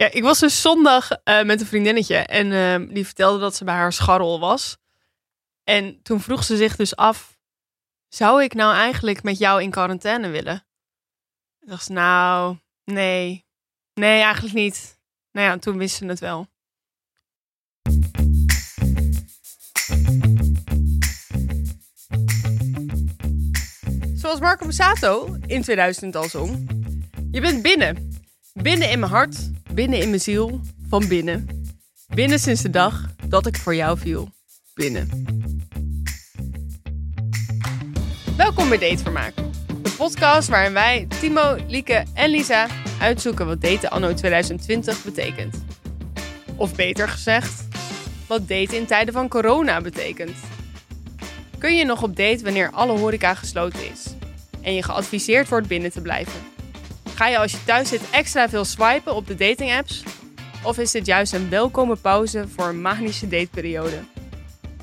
Ja, ik was dus zondag eh, met een vriendinnetje en eh, die vertelde dat ze bij haar scharrel was. En toen vroeg ze zich dus af, zou ik nou eigenlijk met jou in quarantaine willen? Ik dacht, nou, nee. Nee, eigenlijk niet. Nou ja, toen wisten ze het wel. Zoals Marco Borsato in 2000 al zong. Je bent binnen. Binnen in mijn hart, binnen in mijn ziel, van binnen. Binnen sinds de dag dat ik voor jou viel. Binnen. Welkom bij Datevermaak. De podcast waarin wij, Timo, Lieke en Lisa uitzoeken wat daten anno 2020 betekent. Of beter gezegd, wat daten in tijden van corona betekent. Kun je nog op date wanneer alle horeca gesloten is en je geadviseerd wordt binnen te blijven? Ga je als je thuis zit extra veel swipen op de datingapps? Of is dit juist een welkome pauze voor een magische dateperiode?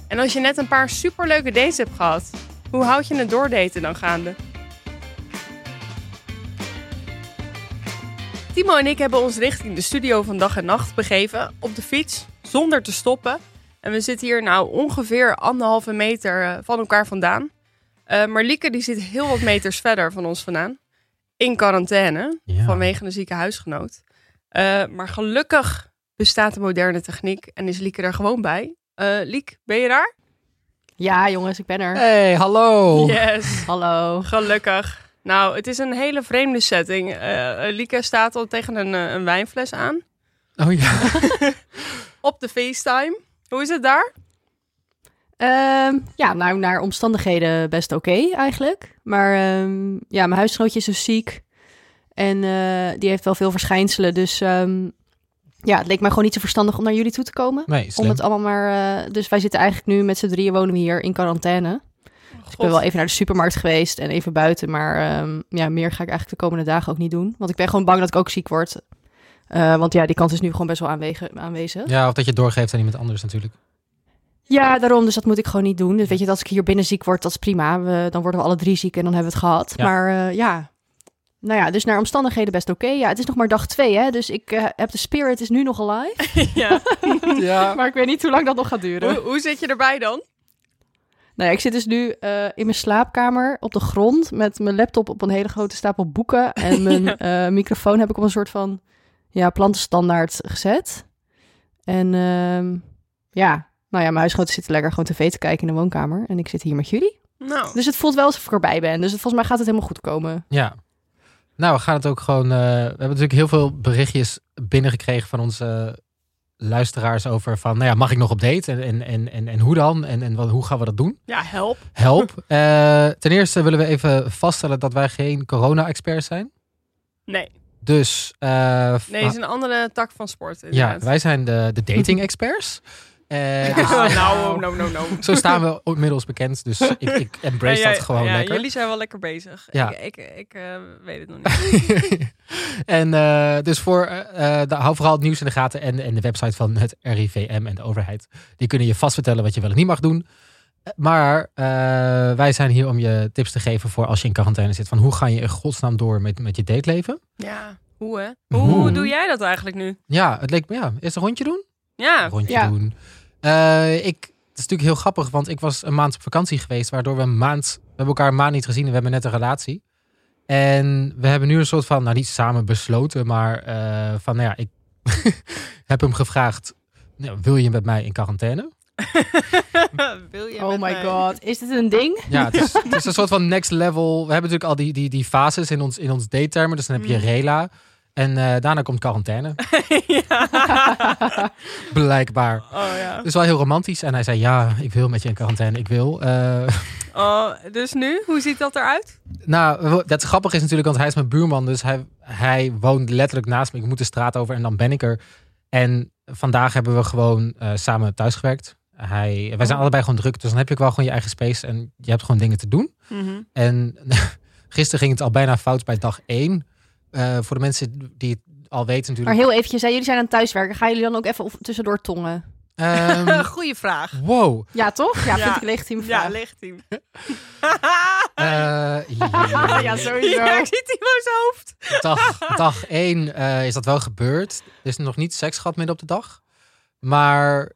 En als je net een paar superleuke dates hebt gehad, hoe houd je het doordaten dan gaande? Timo en ik hebben ons richting de studio van Dag en Nacht begeven op de fiets, zonder te stoppen. En we zitten hier nou ongeveer anderhalve meter eh, van elkaar vandaan. Uh, maar Lieke die zit heel wat meters verder van ons vandaan. In quarantaine, Ja. vanwege een zieke huisgenoot. Uh, maar gelukkig bestaat de moderne techniek en is Lieke er gewoon bij. Uh, Liek, ben je daar? Ja, jongens, ik ben er. Hey, hallo. Yes, Hallo. gelukkig. Nou, het is een hele vreemde setting. Uh, Lieke staat al tegen een, eh, een wijnfles aan. Oh ja. Op de FaceTime. Hoe is het daar? Ehm, ja, nou, naar omstandigheden best oké eigenlijk. Maar ehm, ja, mijn huisgenootje is dus ziek. En eh, die heeft wel veel verschijnselen. Dus ehm, ja, het leek mij gewoon niet zo verstandig om naar jullie toe te komen. Nee, Om het allemaal maar... eh, dus wij zitten eigenlijk nu met z'n drieën wonen we hier in quarantaine. Dus ik ben wel even naar de supermarkt geweest en even buiten. Maar ehm, ja, meer ga ik eigenlijk de komende dagen ook niet doen. Want ik ben gewoon bang dat ik ook ziek word. Eh, want ja, die kans is nu gewoon best wel aanwege- aanwezig. Ja, of dat je het doorgeeft aan iemand anders natuurlijk. Ja, daarom. Dus dat moet ik gewoon niet doen. Dus weet je, als ik hier binnen ziek word, dat is prima. We, dan worden we alle drie ziek en dan hebben we het gehad. Ja. Maar eh, ja, nou ja, dus naar omstandigheden best oké. Ja, het is nog maar dag twee, hè. Dus ik eh, heb de spirit is nu nog alive. ja. Ja. maar ik weet niet hoe lang dat nog gaat duren. hoe, hoe zit je erbij dan? Nou ja, ik zit dus nu eh, in mijn slaapkamer op de grond met mijn laptop op een hele grote stapel boeken. En mijn eh, microfoon heb ik op een soort van ja, plantenstandaard gezet. En ehm, ja, nou ja, mijn huisgenoten zitten lekker gewoon tv te kijken in de woonkamer. En ik zit hier met jullie. Nou, Dus het voelt wel alsof ik erbij ben. Dus volgens mij gaat het helemaal goed komen. Ja. Nou, we gaan het ook gewoon... eh, we hebben natuurlijk heel veel berichtjes binnengekregen van onze luisteraars over van... Nou ja, mag ik nog op date? En, en, en, en, en hoe dan? En, en wat, hoe gaan we dat doen? ja, help. Help. Eh, ten eerste willen we even vaststellen dat wij geen corona-experts zijn. Nee, Dus eh, nee, het is een andere tak van sport. ja, wij zijn de, de dating-experts. Eh, dus- Oh, nou, nou, nou, nou. Zo staan we inmiddels bekend. Dus ik, ik embrace Ja, dat gewoon ja, lekker. Jullie zijn wel lekker bezig. Ja. Ik, ik, ik eh, weet het nog niet. en eh, dus voor, de- hou vooral het nieuws in de gaten en, en de website van het RIVM en de overheid. Die kunnen je vast vertellen wat je wel en niet mag doen. Maar eh, wij zijn hier om je tips te geven voor als je in quarantaine zit. Van hoe ga je in godsnaam door met, met je dateleven? ja, hoe hè? Hoe, Hoe? hoe doe jij dat eigenlijk nu? Ja, het leek me, ja, eerst een rondje doen? Ja, Een rondje Ja. doen. Eh, ik, het is natuurlijk heel grappig, want ik was een maand op vakantie geweest, waardoor we een maand, we hebben elkaar een maand niet gezien en we hebben net een relatie. En we hebben nu een soort van, nou niet samen besloten, maar eh, van, nou ja, ik heb hem gevraagd, nou, wil je met mij in quarantaine? Wil je oh met my mij? god. Is dit een ding? Ja, het is, het is een soort van next level. We hebben natuurlijk al die, die, die fases in ons, in ons date-termen. Dus dan heb je Mm. rela. En eh, daarna komt quarantaine. Blijkbaar. Oh ja. Dus wel heel romantisch. En hij zei, ja, ik wil met je in quarantaine. Ik wil. Eh, Oh, dus nu? Hoe ziet dat eruit? nou, dat grappig is natuurlijk, want hij is mijn buurman. Dus hij, hij woont letterlijk naast me. Ik moet de straat over en dan ben ik er. En vandaag hebben we gewoon eh, samen thuisgewerkt. Hij, wij zijn Oh. allebei gewoon druk. Dus dan heb je ook wel gewoon je eigen space. En je hebt gewoon dingen te doen. Mhm. En gisteren ging het al bijna fout bij dag 1. voor de mensen die het al weten Maar natuurlijk. heel eventjes, hè, jullie zijn aan het thuiswerken. Gaan jullie dan ook even of- tussendoor tongen? Ehm, Goeie vraag. wow. Ja, toch? Ja, Ja. vind ik een legitieme vraag. Ja, legitiem. Eh, Ja, sowieso. Ja, ik zie Timo's hoofd. dag, dag één eh, is dat wel gebeurd. Er is nog niet seks gehad midden op de dag. Maar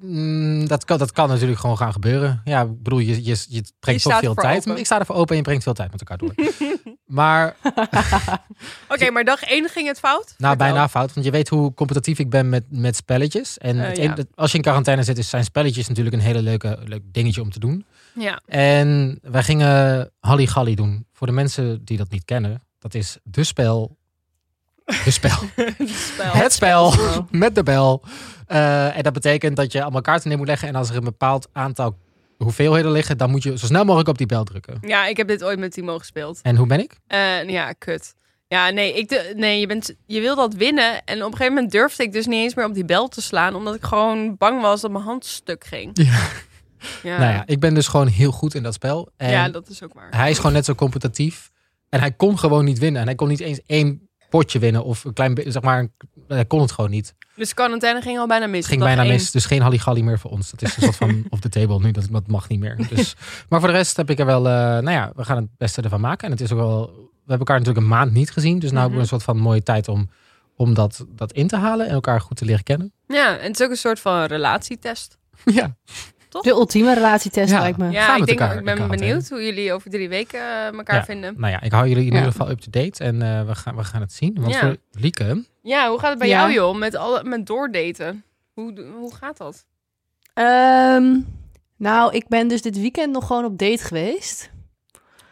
mm, dat, kan, dat kan natuurlijk gewoon gaan gebeuren. Ja, ik bedoel, je, je, je brengt Je toch veel tijd. open. Ik sta ervoor open en je brengt veel tijd met elkaar door. maar Oké, maar dag één ging het fout? nou, bijna fout. Want je weet hoe competitief ik ben met, met spelletjes. En Eh, het ja. een- het- als je in quarantaine zit, is zijn spelletjes natuurlijk een hele leuke leuk dingetje om te doen. Ja. En wij gingen Halligalli doen. Voor de mensen die dat niet kennen, dat is de spel. De spel. Het spel. Het spel spel. met de bel. Eh, en dat betekent dat je allemaal kaarten neer moet leggen. En als er een bepaald aantal hoeveelheden liggen, dan moet je zo snel mogelijk op die bel drukken. Ja, ik heb dit ooit met Timo gespeeld. En hoe ben ik? Eh, ja, kut. Ja, nee, ik de, nee je, bent, je wil dat winnen. En op een gegeven moment durfde ik dus niet eens meer op die bel te slaan. Omdat ik gewoon bang was dat mijn hand stuk ging. Ja. Ja, Nou ja, ik ben dus gewoon heel goed in dat spel. En ja dat is ook waar. hij is gewoon net zo competitief. En hij kon gewoon niet winnen. En hij kon niet eens één potje winnen. Of een klein beetje, zeg maar, hij kon het gewoon niet. Dus quarantaine ging al bijna mis. Ging bijna één. mis. Dus geen Halligalli meer voor ons. Dat is een soort van off the table nu. Dat, dat mag niet meer. Dus, maar voor de rest heb ik er wel... eh, nou ja, we gaan het beste ervan maken. En het is ook wel... We hebben elkaar natuurlijk een maand niet gezien. Dus nu hebben we een soort van mooie tijd om, om dat, dat in te halen. En elkaar goed te leren kennen. Ja, en het is ook een soort van relatietest. Ja, De ultieme relatietest Ja. lijkt me. Ja, Gaan ik, denk, elkaar ik ben benieuwd hoe jullie over drie weken eh, elkaar Ja. vinden. nou ja, ik hou jullie in Ja. ieder geval up-to-date. En eh, we, gaan, we gaan het zien. Want Ja. voor Lieke... Ja, hoe gaat het bij Ja. jou, joh? Met, alle, met doordaten. Hoe, hoe gaat dat? Ehm, nou, ik ben dus dit weekend nog gewoon op date geweest.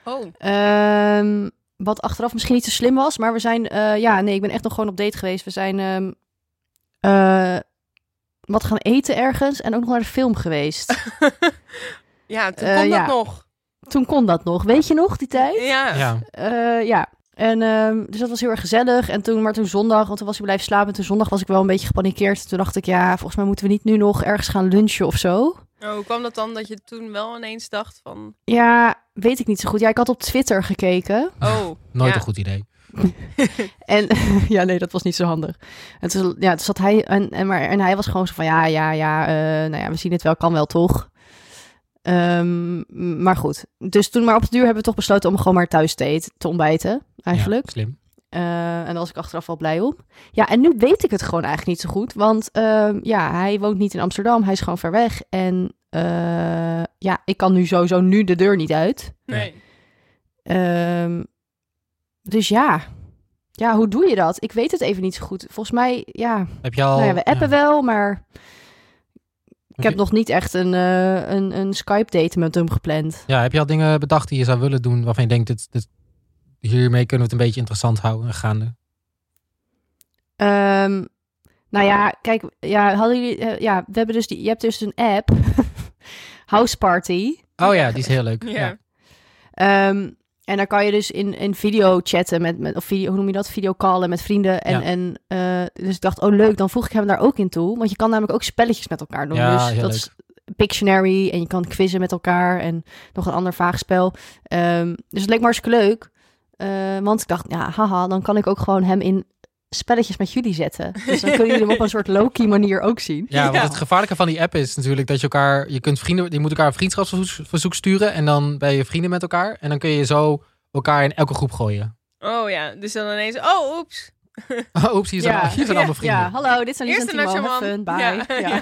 Oh, Ehm, wat achteraf misschien niet zo slim was, maar we zijn... eh, ja, nee, ik ben echt nog gewoon op date geweest. We zijn ehm, eh, wat gaan eten ergens en ook nog naar de film geweest. ja, toen Eh, kon dat nog. Toen kon dat nog. Weet je nog, die tijd? Ja. Ja, Eh, ja. En ehm, dus dat was heel erg gezellig. En toen, maar toen zondag, want toen was ik blijven slapen. En toen zondag was ik wel een beetje gepanikeerd. Toen dacht ik, ja, volgens mij moeten we niet nu nog ergens gaan lunchen of zo. Oh, hoe kwam dat dan dat je toen wel ineens dacht van... Ja, weet ik niet zo goed. Ja, ik had op Twitter gekeken. Oh, nooit ja. een goed idee. En ja, nee, dat was niet zo handig. En toen, ja, toen zat hij en, en, maar, en hij was gewoon zo van ja, ja, ja, eh, nou ja, we zien het wel, kan wel toch. Ehm, maar goed, dus toen maar op het duur hebben we toch besloten om gewoon maar thuis te eten, te ontbijten, eigenlijk. Ja, slim. Eh, en daar was ik achteraf wel blij om. Ja, en nu weet ik het gewoon eigenlijk niet zo goed. Want ehm, ja, hij woont niet in Amsterdam. Hij is gewoon ver weg. En eh, ja, ik kan nu sowieso nu de deur niet uit. Nee. Ehm, dus ja. Ja, hoe doe je dat? Ik weet het even niet zo goed. Volgens mij, ja. Heb je al... nou ja, we appen ja. wel, maar ik heb je- nog niet echt een, eh, een, een Skype-date met hem gepland. Ja, heb je al dingen bedacht die je zou willen doen waarvan je denkt, dit, dit, hiermee kunnen we het een beetje interessant houden en gaande? Ehm, nou ja, kijk, ja, hadden jullie, eh, ja, we hebben dus die, je hebt dus een app, House Party. Oh ja, die is heel leuk. Ja. Ja. Ehm, en daar kan je dus in, in video chatten met, met of video, hoe noem je dat? Video callen met vrienden. En, Ja. en eh, dus ik dacht, oh leuk, dan voeg ik hem daar ook in toe. Want je kan namelijk ook spelletjes met elkaar doen. Ja, dus dat is Pictionary en je kan quizzen met elkaar en nog een ander vaag spel. Ehm, dus het leek me hartstikke leuk. Eh, want ik dacht, ja, haha, dan kan ik ook gewoon hem in spelletjes met jullie zetten. Dus dan kunnen jullie hem op een soort low-key manier ook zien. Ja, want Ja. het gevaarlijke van die app is natuurlijk dat je elkaar, je kunt vrienden, je moet elkaar een vriendschapsverzoek sturen en dan ben je vrienden met elkaar en dan kun je zo elkaar in elke groep gooien. Oh ja, dus dan ineens... Oh, oeps. Oh, oeps, hier zijn, Ja. hier zijn allemaal vrienden. Ja, Ja, hallo, dit zijn Lies en Eerste Timo. Have fun, bye. Ja, Ja. ja.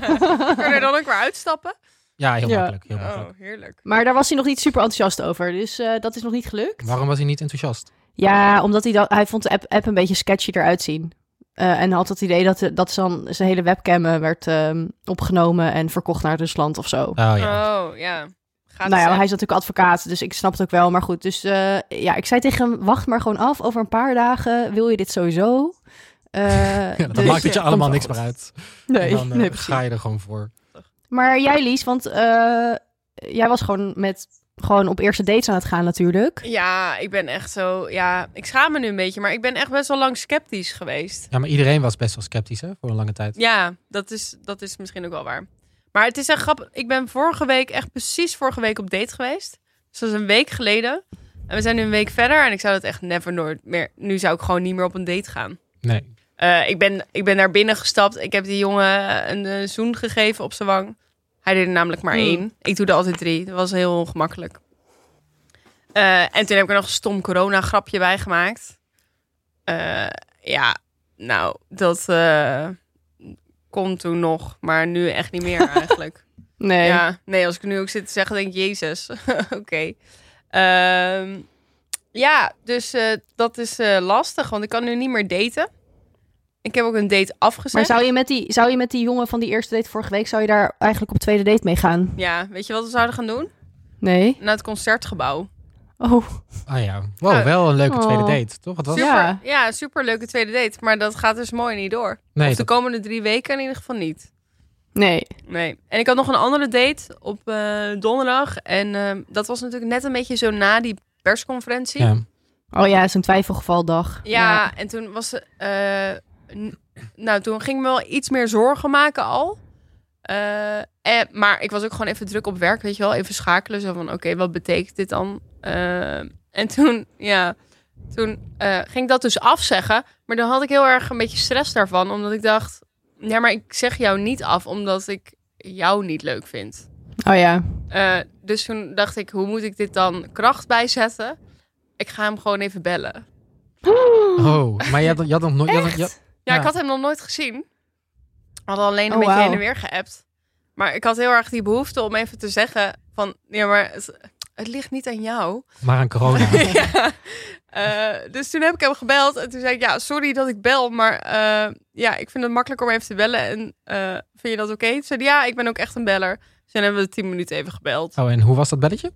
Kun je er dan ook weer uitstappen? heel Ja. makkelijk. Heel makkelijk. Oh, heerlijk. Maar daar was hij nog niet super enthousiast over. Dus eh, dat is nog niet gelukt. Waarom was hij niet enthousiast? Ja, omdat hij, dat, hij vond de app, app een beetje sketchy eruit zien. Eh, en had het idee dat, dat dan zijn hele webcam eh, werd ehm, opgenomen en verkocht naar Rusland of zo. Oh ja. Oh, ja. Gaat nou ja, hij is natuurlijk advocaat, dus ik snap het ook wel. Maar goed, dus eh, ja, ik zei tegen hem, wacht maar gewoon af. Over een paar dagen wil je dit sowieso. Eh, Ja, dat dus- maakt het je ja, allemaal niks meer uit. Nee, en dan nee, precies. ga je er gewoon voor. Maar jij Lies, want eh, jij was gewoon met gewoon op eerste dates aan het gaan natuurlijk. Ja, ik ben echt zo... Ja, ik schaam me nu een beetje, maar ik ben echt best wel lang sceptisch geweest. Ja, maar iedereen was best wel sceptisch hè, voor een lange tijd. Ja, dat is, dat is misschien ook wel waar. Maar het is echt grappig. Ik ben vorige week, echt precies vorige week op date geweest. Dus dat is een week geleden. En we zijn nu een week verder en ik zou dat echt never nooit meer... Nu zou ik gewoon niet meer op een date gaan. Nee. Eh, ik, ben, ik ben naar binnen gestapt. Ik heb die jongen een zoen gegeven op zijn wang. Hij deed er namelijk maar Hmm. één. Ik doe er altijd drie. Dat was heel ongemakkelijk. Eh, en toen heb ik er nog een stom corona-grapje bij gemaakt. Eh, ja, nou, dat eh kon toen nog. Maar nu echt niet meer eigenlijk. Nee. Ja, nee, als ik nu ook zit te zeggen, denk ik, Jezus. Oké. Ehm, ja, dus dat is lastig, want ik kan nu niet meer daten. Ik heb ook een date afgezet. Maar zou je, met die, zou je met die jongen van die eerste date vorige week... zou je daar eigenlijk op tweede date mee gaan? Ja, weet je wat we zouden gaan doen? Nee? Naar het concertgebouw. Oh, Ah ja. Wow, Ja. wel een leuke Oh. tweede date, toch? Wat was Super, Ja. ja. super leuke tweede date. Maar dat gaat dus mooi niet door. Nee, of de dat- komende drie weken in ieder geval niet. nee. Nee. En ik had nog een andere date op eh, donderdag. En ehm, dat was natuurlijk net een beetje zo na die persconferentie. ja. Oh ja, zo'n twijfelgevaldag. Ja, en toen was ze. Nou, toen ging ik me wel iets meer zorgen maken al. Eh, en, maar ik was ook gewoon even druk op werk, weet je wel. Even schakelen. Zo van: oké, wat betekent dit dan? Eh, en toen, ja. Toen eh, ging ik dat dus afzeggen. Maar dan had ik heel erg een beetje stress daarvan. Omdat ik dacht: ja, maar ik zeg jou niet af omdat ik jou niet leuk vind. Oh ja. Eh, dus toen dacht ik: hoe moet ik dit dan kracht bijzetten? Ik ga hem gewoon even bellen. Oh, maar je had, je had nog nooit... Ja, ik had hem nog nooit gezien. We hadden alleen een Oh, beetje heen en weer geappt. Maar ik had heel erg die behoefte om even te zeggen van... Ja, maar het, het ligt niet aan jou. maar aan corona. ja. Eh, dus toen heb ik hem gebeld. En toen zei ik, ja, sorry dat ik bel. Maar eh, ja, ik vind het makkelijker om even te bellen. En eh, vind je dat oké? Toen zei hij, ja, ik ben ook echt een beller. Dus toen hebben we tien minuten even gebeld. Oh, en hoe was dat belletje?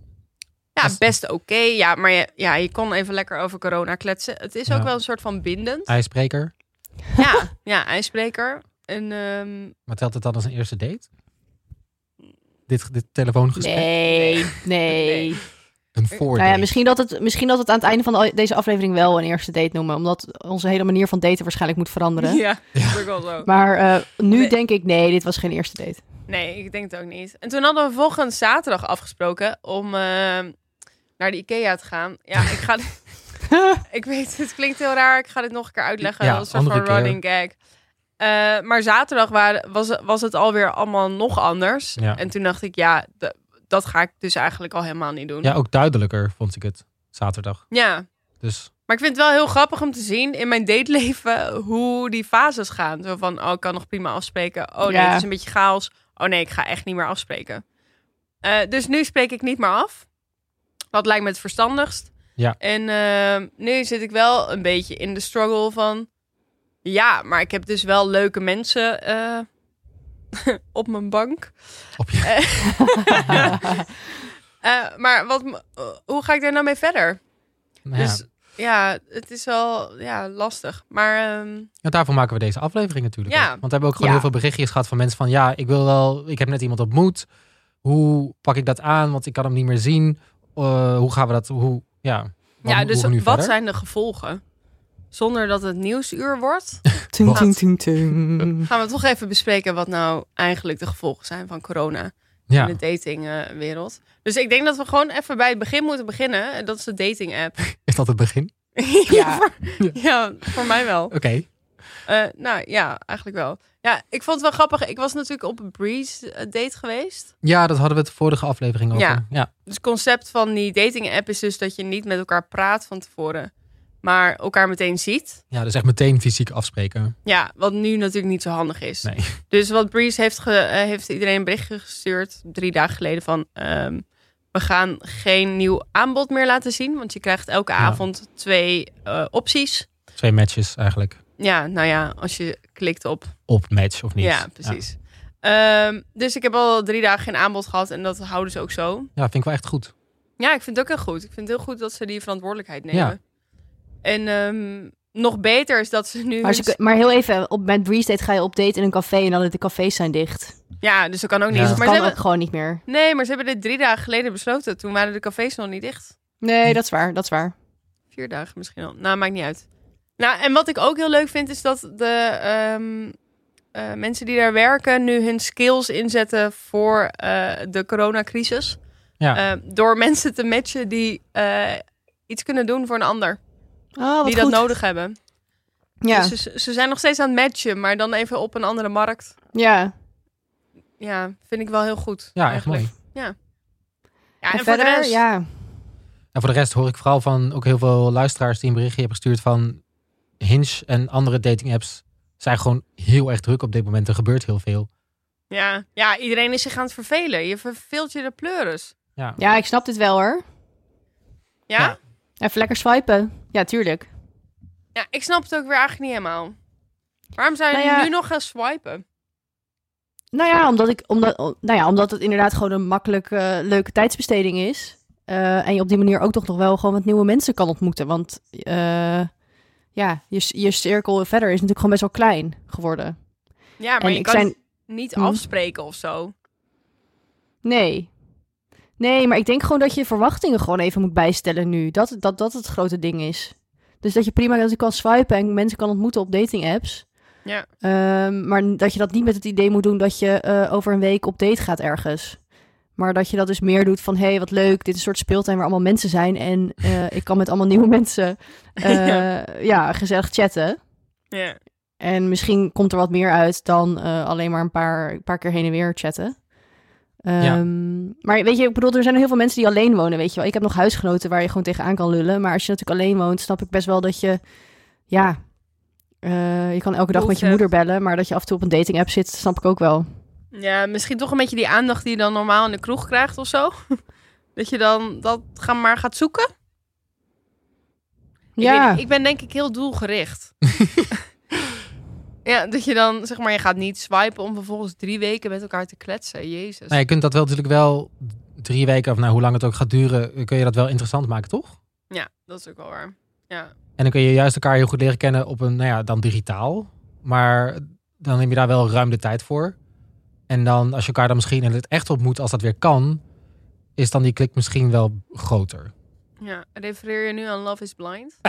Ja, Was- best oké. Ja, maar je, ja, je kon even lekker over corona kletsen. Het is ook wel een soort van bindend. IJsbreker. Ja, ja, ijsbreker. En ehm, Maar telt het dan als een eerste date? Dit, dit telefoongesprek? Nee, nee. Een voordate. Nou ja, misschien, dat het, misschien dat we het aan het einde van de- deze aflevering wel een eerste date noemen. Omdat onze hele manier van daten waarschijnlijk moet veranderen. Ja, dat is ook wel zo. Maar eh, nu Nee. denk ik, nee, dit was geen eerste date. Nee, ik denk het ook niet. En toen hadden we volgende zaterdag afgesproken om eh, naar de IKEA te gaan. Ja, ik ga... ik weet, het klinkt heel raar. Ik ga dit nog een keer uitleggen. Ja, is een soort van running gag. Eh, maar zaterdag waren, was, was het alweer allemaal nog anders. Ja. En toen dacht ik, ja, dat ga ik dus eigenlijk al helemaal niet doen. Ja, ook duidelijker vond ik het. Zaterdag. ja. Dus Maar ik vind het wel heel grappig om te zien in mijn dateleven hoe die fases gaan. Zo van, oh, ik kan nog prima afspreken. Oh nee, Ja. het is een beetje chaos. Oh nee, ik ga echt niet meer afspreken. Eh, dus nu spreek ik niet meer af. Wat lijkt me het verstandigst. Ja. En eh, nu zit ik wel een beetje in de struggle van... Ja, maar ik heb dus wel leuke mensen eh, op mijn bank. op je... Eh, maar wat, hoe ga ik daar nou mee verder? Nou ja. Dus ja, het is wel ja, lastig. Maar ehm, Ja, daarvoor maken we deze aflevering natuurlijk. Ja. ook. Want we hebben ook gewoon Ja. heel veel berichtjes gehad van mensen van... Ja, ik wil wel... Ik heb net iemand ontmoet. Hoe pak ik dat aan? Want ik kan hem niet meer zien. Hoe gaan we dat... Hoe, ja, wat, ja, dus wat verder? zijn de gevolgen? Zonder dat het nieuwsuur wordt, Tung, Wat? tung, tung, tung. gaan we toch even bespreken wat nou eigenlijk de gevolgen zijn van corona Ja, in de datingwereld. dus ik denk dat we gewoon even bij het begin moeten beginnen. En Dat is de dating app. is dat het begin? Ja. voor, ja, voor mij wel. Oké. Eh, nou ja, eigenlijk wel. Ja, ik vond het wel grappig. Ik was natuurlijk op een Breeze eh, date geweest. Ja, dat hadden we het vorige aflevering over. Ja. ja. Dus het concept van die dating app is dus dat je niet met elkaar praat van tevoren. Maar elkaar meteen ziet. Ja, dus echt meteen fysiek afspreken. Ja, wat nu natuurlijk niet zo handig is. Nee. Dus wat Breeze heeft, ge- eh, heeft iedereen een berichtje gestuurd drie dagen geleden van... ehm, we gaan geen nieuw aanbod meer laten zien. Want je krijgt elke Ja. avond twee opties. Twee matches eigenlijk. Ja, nou ja, als je klikt op... Op match of niet. Ja, precies. Ehm, dus ik heb al drie dagen geen aanbod gehad. En dat houden ze ook zo. Ja, vind ik wel echt goed. Ja, ik vind het ook heel goed. Ik vind het heel goed dat ze die verantwoordelijkheid nemen. Ja. En ehm, nog beter is dat ze nu... Maar, ze- maar heel even, op, met Breeze Date ga je op date in een café en dan de cafés zijn dicht. Ja, dus dat kan ook niet. Ja. Dus dat Maar kan ze ook hebben... gewoon niet meer. Nee, maar ze hebben dit drie dagen geleden besloten. Toen waren de cafés nog niet dicht. Nee, dat is waar, dat is waar. Vier dagen misschien al. Nou, maakt niet uit. Nou, en wat ik ook heel leuk vind, is dat de ehm, eh, mensen die daar werken nu hun skills inzetten voor eh, de coronacrisis. Ja. Eh, door mensen te matchen die eh, iets kunnen doen voor een ander. Oh, wat die goed. dat nodig hebben. Ja, Dus ze, ze zijn nog steeds aan het matchen, maar dan even op een andere markt. ja. Ja, vind ik wel heel goed. Ja, echt eigenlijk. mooi. Ja, En, en, voor verder, de rest, ja. En voor de rest hoor ik vooral van ook heel veel luisteraars die een berichtje hebben gestuurd van Hinge en andere dating apps zijn gewoon heel erg druk op dit moment. Er gebeurt heel veel. Ja, ja, iedereen is zich aan het vervelen. Je verveelt je de pleuris. Ja. ja, ik snap dit wel hoor. Ja? Ja. Even lekker swipen. Ja, tuurlijk. Ja, ik snap het ook weer eigenlijk niet helemaal. Waarom zou je Nou ja- nu nog gaan swipen? Nou ja, omdat, ik, omdat, nou ja, omdat het inderdaad gewoon een makkelijke, leuke tijdsbesteding is. Eh, en je op die manier ook toch nog wel gewoon wat nieuwe mensen kan ontmoeten. Want eh, ja, je, je cirkel verder is natuurlijk gewoon best wel klein geworden. Ja, maar en je ik kan zijn- het niet Hm. afspreken of zo. Nee. Nee, maar ik denk gewoon dat je verwachtingen gewoon even moet bijstellen nu. Dat dat, dat het grote ding is. Dus dat je prima dat je kan swipen en mensen kan ontmoeten op dating apps. Ja. Ehm, maar dat je dat niet met het idee moet doen dat je eh, over een week op date gaat ergens. Maar dat je dat dus meer doet van... hé, hey, wat leuk, dit is een soort speeltuin waar allemaal mensen zijn... en eh, ik kan met allemaal nieuwe mensen eh, ja. gezellig chatten. Ja. En misschien komt er wat meer uit dan eh, alleen maar een paar, een paar keer heen en weer chatten. Ehm, Maar weet je, ik bedoel, er zijn heel veel mensen die alleen wonen, weet je wel. Ik heb nog huisgenoten waar je gewoon tegenaan kan lullen. Maar als je natuurlijk alleen woont, snap ik best wel dat je... Ja, je kan elke dag met je moeder bellen. Maar dat je af en toe op een dating app zit, snap ik ook wel. Ja, misschien toch een beetje die aandacht die je dan normaal in de kroeg krijgt of zo. Dat je dan dat gaan maar gaat zoeken. Ik, weet Ja, ik ben denk ik heel doelgericht. ja, dat je dan, zeg maar, je gaat niet swipen om vervolgens drie weken met elkaar te kletsen. Jezus. Nou, je kunt dat wel natuurlijk wel drie weken of nou, hoe lang het ook gaat duren, kun je dat wel interessant maken, toch? Ja, dat is ook wel waar. Ja. En dan kun je juist elkaar heel goed leren kennen op een, nou ja, dan digitaal. Maar dan neem je daar wel ruim de tijd voor. En dan, als je elkaar dan misschien in het echt ontmoet, als dat weer kan, is dan die klik misschien wel groter. ja. Refereer je nu aan Love is Blind?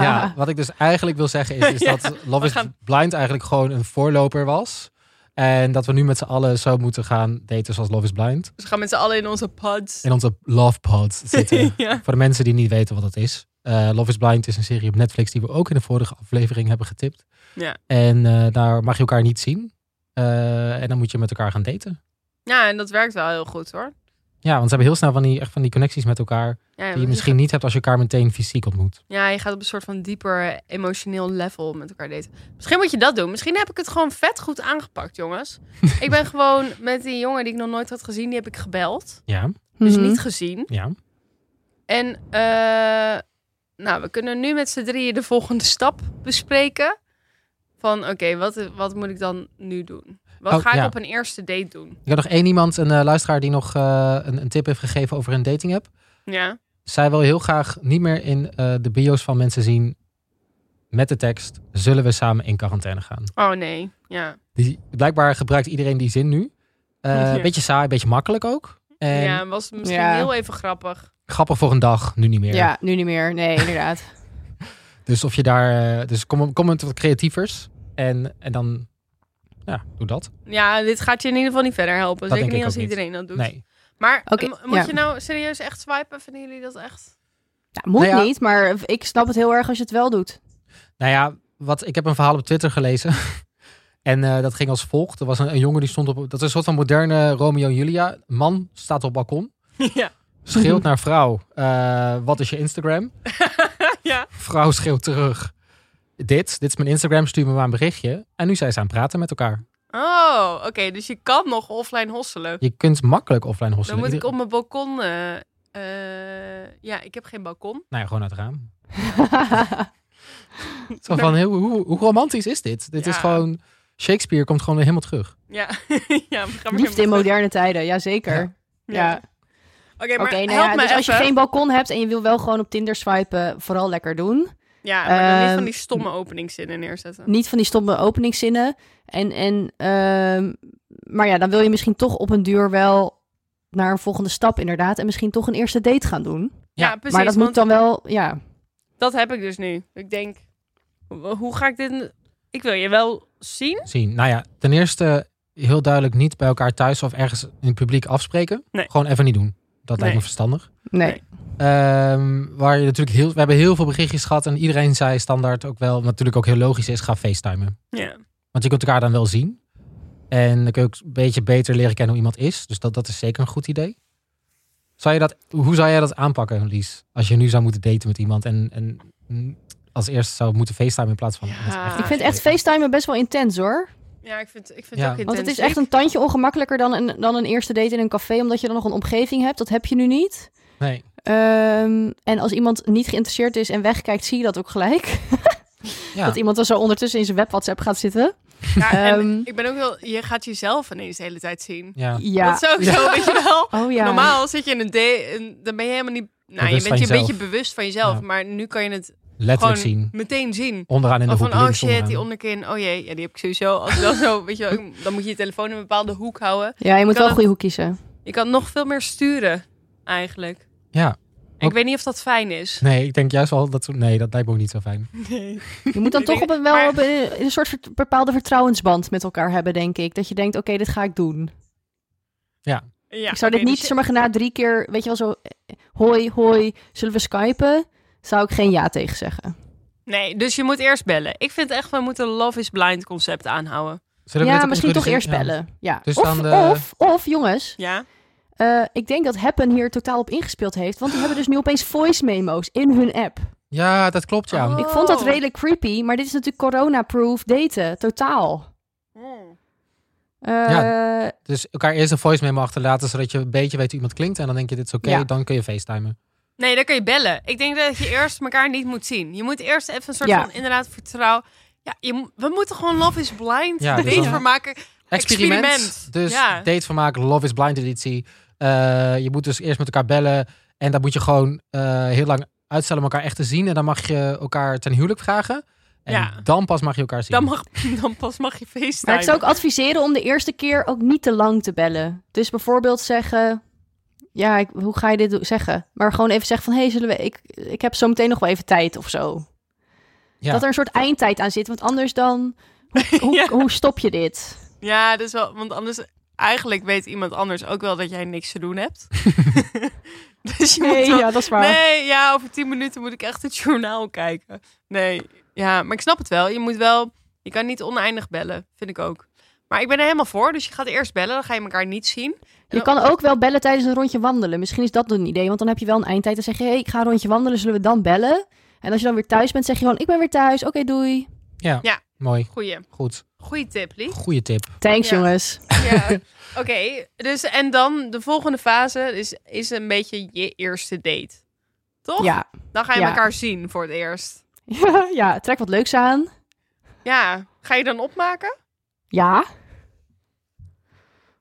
Ja, wat ik dus eigenlijk wil zeggen is, is Ja, dat Love is gaan- Blind eigenlijk gewoon een voorloper was. En dat we nu met z'n allen zo moeten gaan daten zoals Love is Blind. Dus we gaan met z'n allen in onze pods. In onze Love Pod zitten. ja. Voor de mensen die niet weten wat dat is. Eh, Love is Blind is een serie op Netflix die we ook in de vorige aflevering hebben getipt. Ja. En eh, daar mag je elkaar niet zien. Eh, en dan moet je met elkaar gaan daten. ja, en dat werkt wel heel goed hoor. Ja, want ze hebben heel snel van die, echt van die connecties met elkaar. Ja, Die je misschien niet hebt als je elkaar meteen fysiek ontmoet. Ja, je gaat op een soort van dieper emotioneel level met elkaar daten. Misschien moet je dat doen. Misschien heb ik het gewoon vet goed aangepakt, jongens. ik ben gewoon met die jongen die ik nog nooit had gezien, die heb ik gebeld. Ja, Dus Mhm. niet gezien. ja. En eh, nou, we kunnen nu met z'n drieën de volgende stap bespreken. Van oké, wat, wat moet ik dan nu doen? Wat Oh, ga ik ja. op een eerste date doen? Ik heb nog één iemand, een eh, luisteraar, die nog eh, een, een tip heeft gegeven over een dating app. Ja, Zij wil heel graag niet meer in eh, de bio's van mensen zien met de tekst: zullen we samen in quarantaine gaan? oh nee, ja. Die, blijkbaar gebruikt iedereen die zin nu. Eh, Ja. Beetje saai, beetje makkelijk ook. En ja, was misschien Ja. heel even grappig. grappig voor een dag, nu niet meer. Ja, nu niet meer. Nee, inderdaad. Dus of je daar, eh, dus kom, kom met wat creatievers en, en dan, ja, doe dat. Ja, dit gaat je in ieder geval niet verder helpen. Dat Zeker denk niet ik als niet. iedereen dat doet. Nee. Maar m- moet ja. je nou serieus echt swipen? Vinden jullie dat echt? Ja, moet Nou ja. niet, maar ik snap het heel erg als je het wel doet. Nou ja, wat, ik heb een verhaal op Twitter gelezen. en eh, dat ging als volgt. Er was een, een jongen die stond op, dat is een soort van moderne Romeo en Julia. Man staat op balkon, ja. schreeuwt naar vrouw, eh, wat is je Instagram? ja. Vrouw schreeuwt terug, dit, dit is mijn Instagram, stuur me maar een berichtje. En nu zijn ze aan het praten met elkaar. Oh, oké. Dus je kan nog offline hosselen. Je kunt makkelijk offline Dan hosselen. moet ik op mijn balkon... eh, eh, ja, ik heb geen balkon. Nou ja, gewoon uit het raam. Zo van, heel, hoe, hoe romantisch is dit? Dit is gewoon, Shakespeare komt gewoon weer helemaal terug. Ja, ja we gaan weer Liefde in terug. moderne tijden, jazeker. Ja. Ja. Oké, maar nou help ja, me dus als je geen balkon hebt en je wil wel gewoon op Tinder swipen, vooral lekker doen. Ja, maar dan niet Ehm, van die stomme openingszinnen neerzetten. Niet van die stomme openingszinnen. En, en, ehm, maar ja, dan wil je misschien toch op een duur wel naar een volgende stap inderdaad. En misschien toch een eerste date gaan doen. Ja, Ja, precies. maar dat moet dan wel, ja. dat heb ik dus nu. Ik denk, hoe hoe ga ik dit... Ik wil je wel zien. zien. Nou ja, ten eerste heel duidelijk niet bij elkaar thuis of ergens in het publiek afspreken. Nee. Gewoon even niet doen. Dat lijkt me verstandig. Nee. Ehm, waar je natuurlijk heel, we hebben heel veel berichtjes gehad en iedereen zei standaard ook wel, wat natuurlijk ook heel logisch is, ga facetimen. Ja. Want je kunt elkaar dan wel zien. En dan kun je ook een beetje beter leren kennen hoe iemand is. Dus dat, dat is zeker een goed idee. Zou je dat, hoe zou jij dat aanpakken, Lies? Als je nu zou moeten daten met iemand en, en als eerste zou moeten facetimen in plaats van... Ja. Ik vind echt FaceTime best wel intens hoor. Ja, ik vind, ik vind Ja. het ook intens. Want het is echt een tandje ongemakkelijker dan een, dan een eerste date in een café, omdat je dan nog een omgeving hebt. Dat heb je nu niet. Nee. Ehm, en als iemand niet geïnteresseerd is en wegkijkt, zie je dat ook gelijk. Ja. Dat iemand er zo ondertussen in zijn web WhatsApp gaat zitten. Ja, en Ehm. ik ben ook wel... Je gaat jezelf ineens de hele tijd zien. Ja. Ja. Dat is ook zo, weet je wel. Oh ja. Normaal zit je in een date dan ben je helemaal niet... Nou, je bent je een beetje bewust van jezelf. Ja. Maar nu kan je het Letterlijk gewoon zien. meteen zien. Onderaan in de Of hoek van, oh links shit, onderaan. die onderkin. Oh jee, ja, die heb ik sowieso. Als wel zo, weet je wel, dan moet je je telefoon in een bepaalde hoek houden. Ja, je moet wel een goede hoek kiezen. Je kan nog veel meer sturen, eigenlijk. Ja. Ik weet niet of dat fijn is. Nee, ik denk juist wel dat... Nee, dat lijkt me ook niet zo fijn. Nee. Je moet dan toch op een, wel maar- op een, een soort bepaalde vertrouwensband met elkaar hebben, denk ik. Dat je denkt, oké, dit ga ik doen. Ja, ik zou dit niet, dus- zeg maar, na drie keer, weet je wel, zo, eh, hoi, hoi, zullen we skypen? Zou ik geen ja tegen zeggen. Nee, dus je moet eerst bellen. Ik vind echt, we moeten Love is Blind concept aanhouden. Zullen we ja, misschien toch eerst bellen. Ja. Dus of, dan de- of, of, jongens, Ja? eh, ik denk dat Happen hier totaal op ingespeeld heeft. Want die hebben dus nu opeens voice memo's in hun app. Ja, ja dat klopt, ja. Oh. Ik vond dat redelijk creepy, maar dit is natuurlijk corona-proof daten, totaal. Eh, Dus elkaar eerst een voice memo achterlaten, zodat je een beetje weet hoe iemand klinkt. En dan denk je, dit is oké, Ja. dan kun je facetimen. Nee, dan kun je bellen. Ik denk dat je eerst elkaar niet moet zien. Je moet eerst even een soort Ja. van inderdaad vertrouwen. Ja, je, mo- we moeten gewoon Love is Blind Ja, dus date dan- voor maken. Experiment. Experiment. Dus Ja. date van maken, Love is Blind editie. Eh, je moet dus eerst met elkaar bellen. En dan moet je gewoon eh, heel lang uitstellen om elkaar echt te zien. En dan mag je elkaar ten huwelijk vragen. En Ja. dan pas mag je elkaar zien. Dan, mag, dan pas mag je FaceTime. Maar ik zou ook adviseren om de eerste keer ook niet te lang te bellen. Dus bijvoorbeeld zeggen... Ja, ik, hoe ga je dit zeggen? Maar gewoon even zeggen van... Hé, hey, zullen we... Ik, ik heb zo meteen nog wel even tijd of zo. Ja. Dat er een soort eindtijd aan zit. Want anders dan... Hoe, hoe, Ja. hoe stop je dit? Ja, is wel... Want anders... Eigenlijk weet iemand anders ook wel dat jij niks te doen hebt. dus je moet wel- ja, dat is waar. Nee, ja, over tien minuten moet ik echt het journaal kijken. Nee, ja, maar ik snap het wel. Je moet wel... Je kan niet oneindig bellen, vind ik ook. Maar ik ben er helemaal voor. Dus je gaat eerst bellen, dan ga je elkaar niet zien. Je kan ook wel bellen tijdens een rondje wandelen. Misschien is dat een idee. Want dan heb je wel een eindtijd. Dan zeg je... Hey, ik ga een rondje wandelen. Zullen we dan bellen? En als je dan weer thuis bent, zeg je gewoon... Ik ben weer thuis. Oké, doei. Ja. Ja. mooi. Goeie, Goed. goeie tip, Lies. Goeie tip. Thanks, Ja. jongens. Ja, oké. Dus en dan de volgende fase is, is een beetje je eerste date. Toch? Ja. Dan ga je Ja. elkaar zien voor het eerst. Ja, ja, trek wat leuks aan. Ja, ga je dan opmaken? Ja.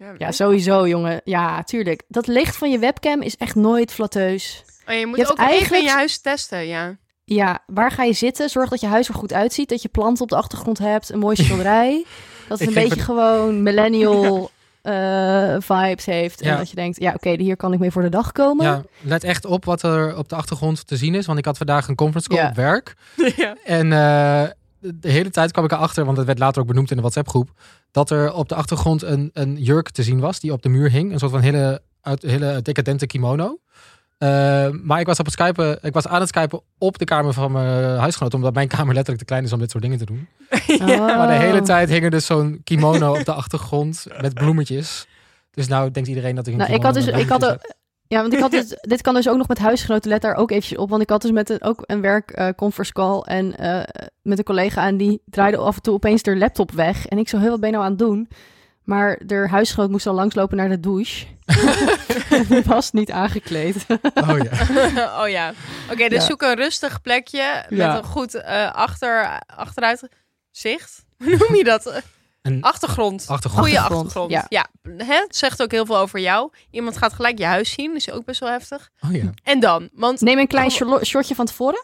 Ja, Ja, sowieso, jongen. Ja, tuurlijk. Dat licht van je webcam is echt nooit flatteus. Oh, je moet Je ook even eigenlijk- in je huis testen, ja. Ja, waar ga je zitten? Zorg dat je huis er goed uitziet. Dat je planten op de achtergrond hebt. Een mooie schilderij. dat het een beetje gewoon millennial eh, vibes heeft. En Ja. dat je denkt, ja, oké, hier kan ik mee voor de dag komen. Ja, let echt op wat er op de achtergrond te zien is. Want ik had vandaag een conference call Ja. op werk. ja. En eh, de, hele tijd kwam ik erachter, want het werd later ook benoemd in de WhatsApp groep, dat er op de achtergrond een, een jurk te zien was die op de muur hing. Een soort van hele, uit, hele decadente kimono. Eh, maar ik was, op het skypen, ik was aan het skypen op de kamer van mijn huisgenoot, omdat mijn kamer letterlijk te klein is om dit soort dingen te doen. Oh. Maar de hele tijd hing er dus zo'n kimono op de achtergrond met bloemetjes. Dus nou denkt iedereen dat ik een Nou, ik had dus, ik had, ja, want ik had dus, dit kan dus ook nog met huisgenoten. Let daar ook eventjes op, want ik had dus met een, ook een werk eh, conference call en eh, met een collega aan die draaide af en toe opeens haar laptop weg en ik zo heel wat ben je nou aan het doen. Maar de huisgenoot moest al langslopen naar de douche. Die was niet aangekleed. Oh ja. oh ja. Oké, dus Ja. zoek een rustig plekje met Ja. een goed eh, achter, achteruit zicht. Hoe noem je dat? Een Achtergrond. achtergrond. Goede Achtergrond, achtergrond. Ja. Hè? Het zegt ook heel veel over jou. Iemand gaat gelijk je huis zien. is ook best wel heftig. Oh ja. En dan? Want Neem een klein shortje van tevoren.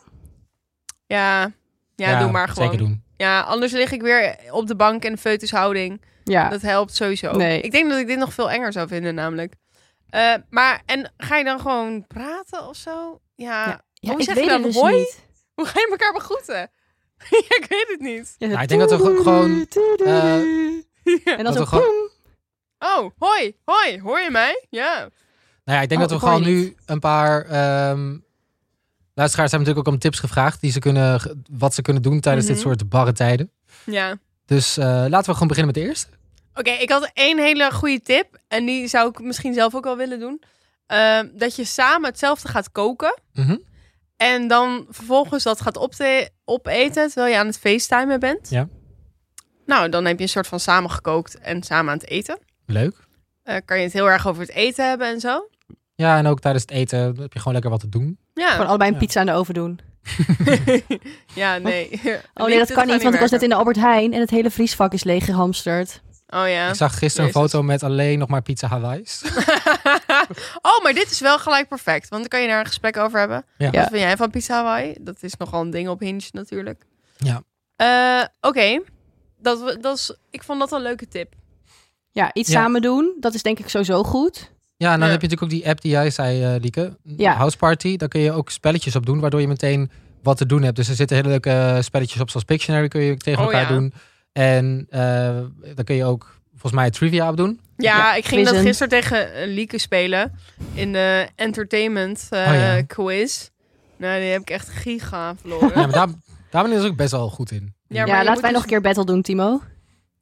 ja, ja, doe maar gewoon. Zeker doen. Ja, anders lig ik weer op de bank in foetushouding. Ja. Dat helpt sowieso. Nee. Ik denk dat ik dit nog veel enger zou vinden, namelijk. Eh, maar, en ga je dan gewoon praten of zo? Ja. Ja. ja, Hoe ik zeg weet je dan het dus hoi? niet. Hoe ga je elkaar begroeten? ja, ik weet het niet. Ja, Nou, ik denk dat we gewoon- eh, en dan zo... we gewoon- Oh, hoi, hoi, hoor je mij? Ja. Nou ja, ik denk Oh, dat we gewoon nu een paar ehm, luisteraars hebben natuurlijk ook om tips gevraagd die ze kunnen, wat ze kunnen doen tijdens dit Mhm. soort barre tijden. Ja. Dus eh, laten we gewoon beginnen met de eerste. Oké, ik had één hele goede tip. En die zou ik misschien zelf ook wel willen doen. Ehm, dat je samen hetzelfde gaat koken. Mhm. En dan vervolgens dat gaat opeten terwijl je aan het facetimen bent. Ja. Nou, dan heb je een soort van samen gekookt en samen aan het eten. Leuk. Eh, kan je het heel erg over het eten hebben en zo. Ja, en ook tijdens het eten heb je gewoon lekker wat te doen. Ja, Gewoon allebei een Ja. pizza aan de oven doen. ja nee. Oh nee, dat kan niet, want ik was net in de Albert Heijn en het hele vriesvak is leeg gehamsterd. Oh ja. Ik zag gisteren een foto met alleen nog maar pizza Hawaii's. oh, maar dit is wel gelijk perfect. Want dan kan je daar een gesprek over hebben. Ja. Ja. Wat vind jij van Pizza Hawaii? Dat is nogal een ding op Hinge natuurlijk. Ja. Eh, Oké. Dat, dat is, ik vond dat een leuke tip. Ja, iets Ja. samen doen, dat is denk ik sowieso goed. Ja, en dan Ja. heb je natuurlijk ook die app die jij zei, eh Lieke. Ja. House Party. Daar kun je ook spelletjes op doen, waardoor je meteen wat te doen hebt. Dus er zitten hele leuke eh, spelletjes op, zoals Pictionary kun je tegen Oh, elkaar ja. doen. En eh dan kun je ook volgens mij trivia op doen. Ja, Ja, ik ging dat gisteren tegen eh, Lieke spelen. In de entertainment eh, Oh ja. quiz. Nou, die heb ik echt giga verloren. Ja, maar daar, daar ben ik dus ook best wel goed in. Ja, Ja, laten wij dus- nog een keer battle doen, Timo.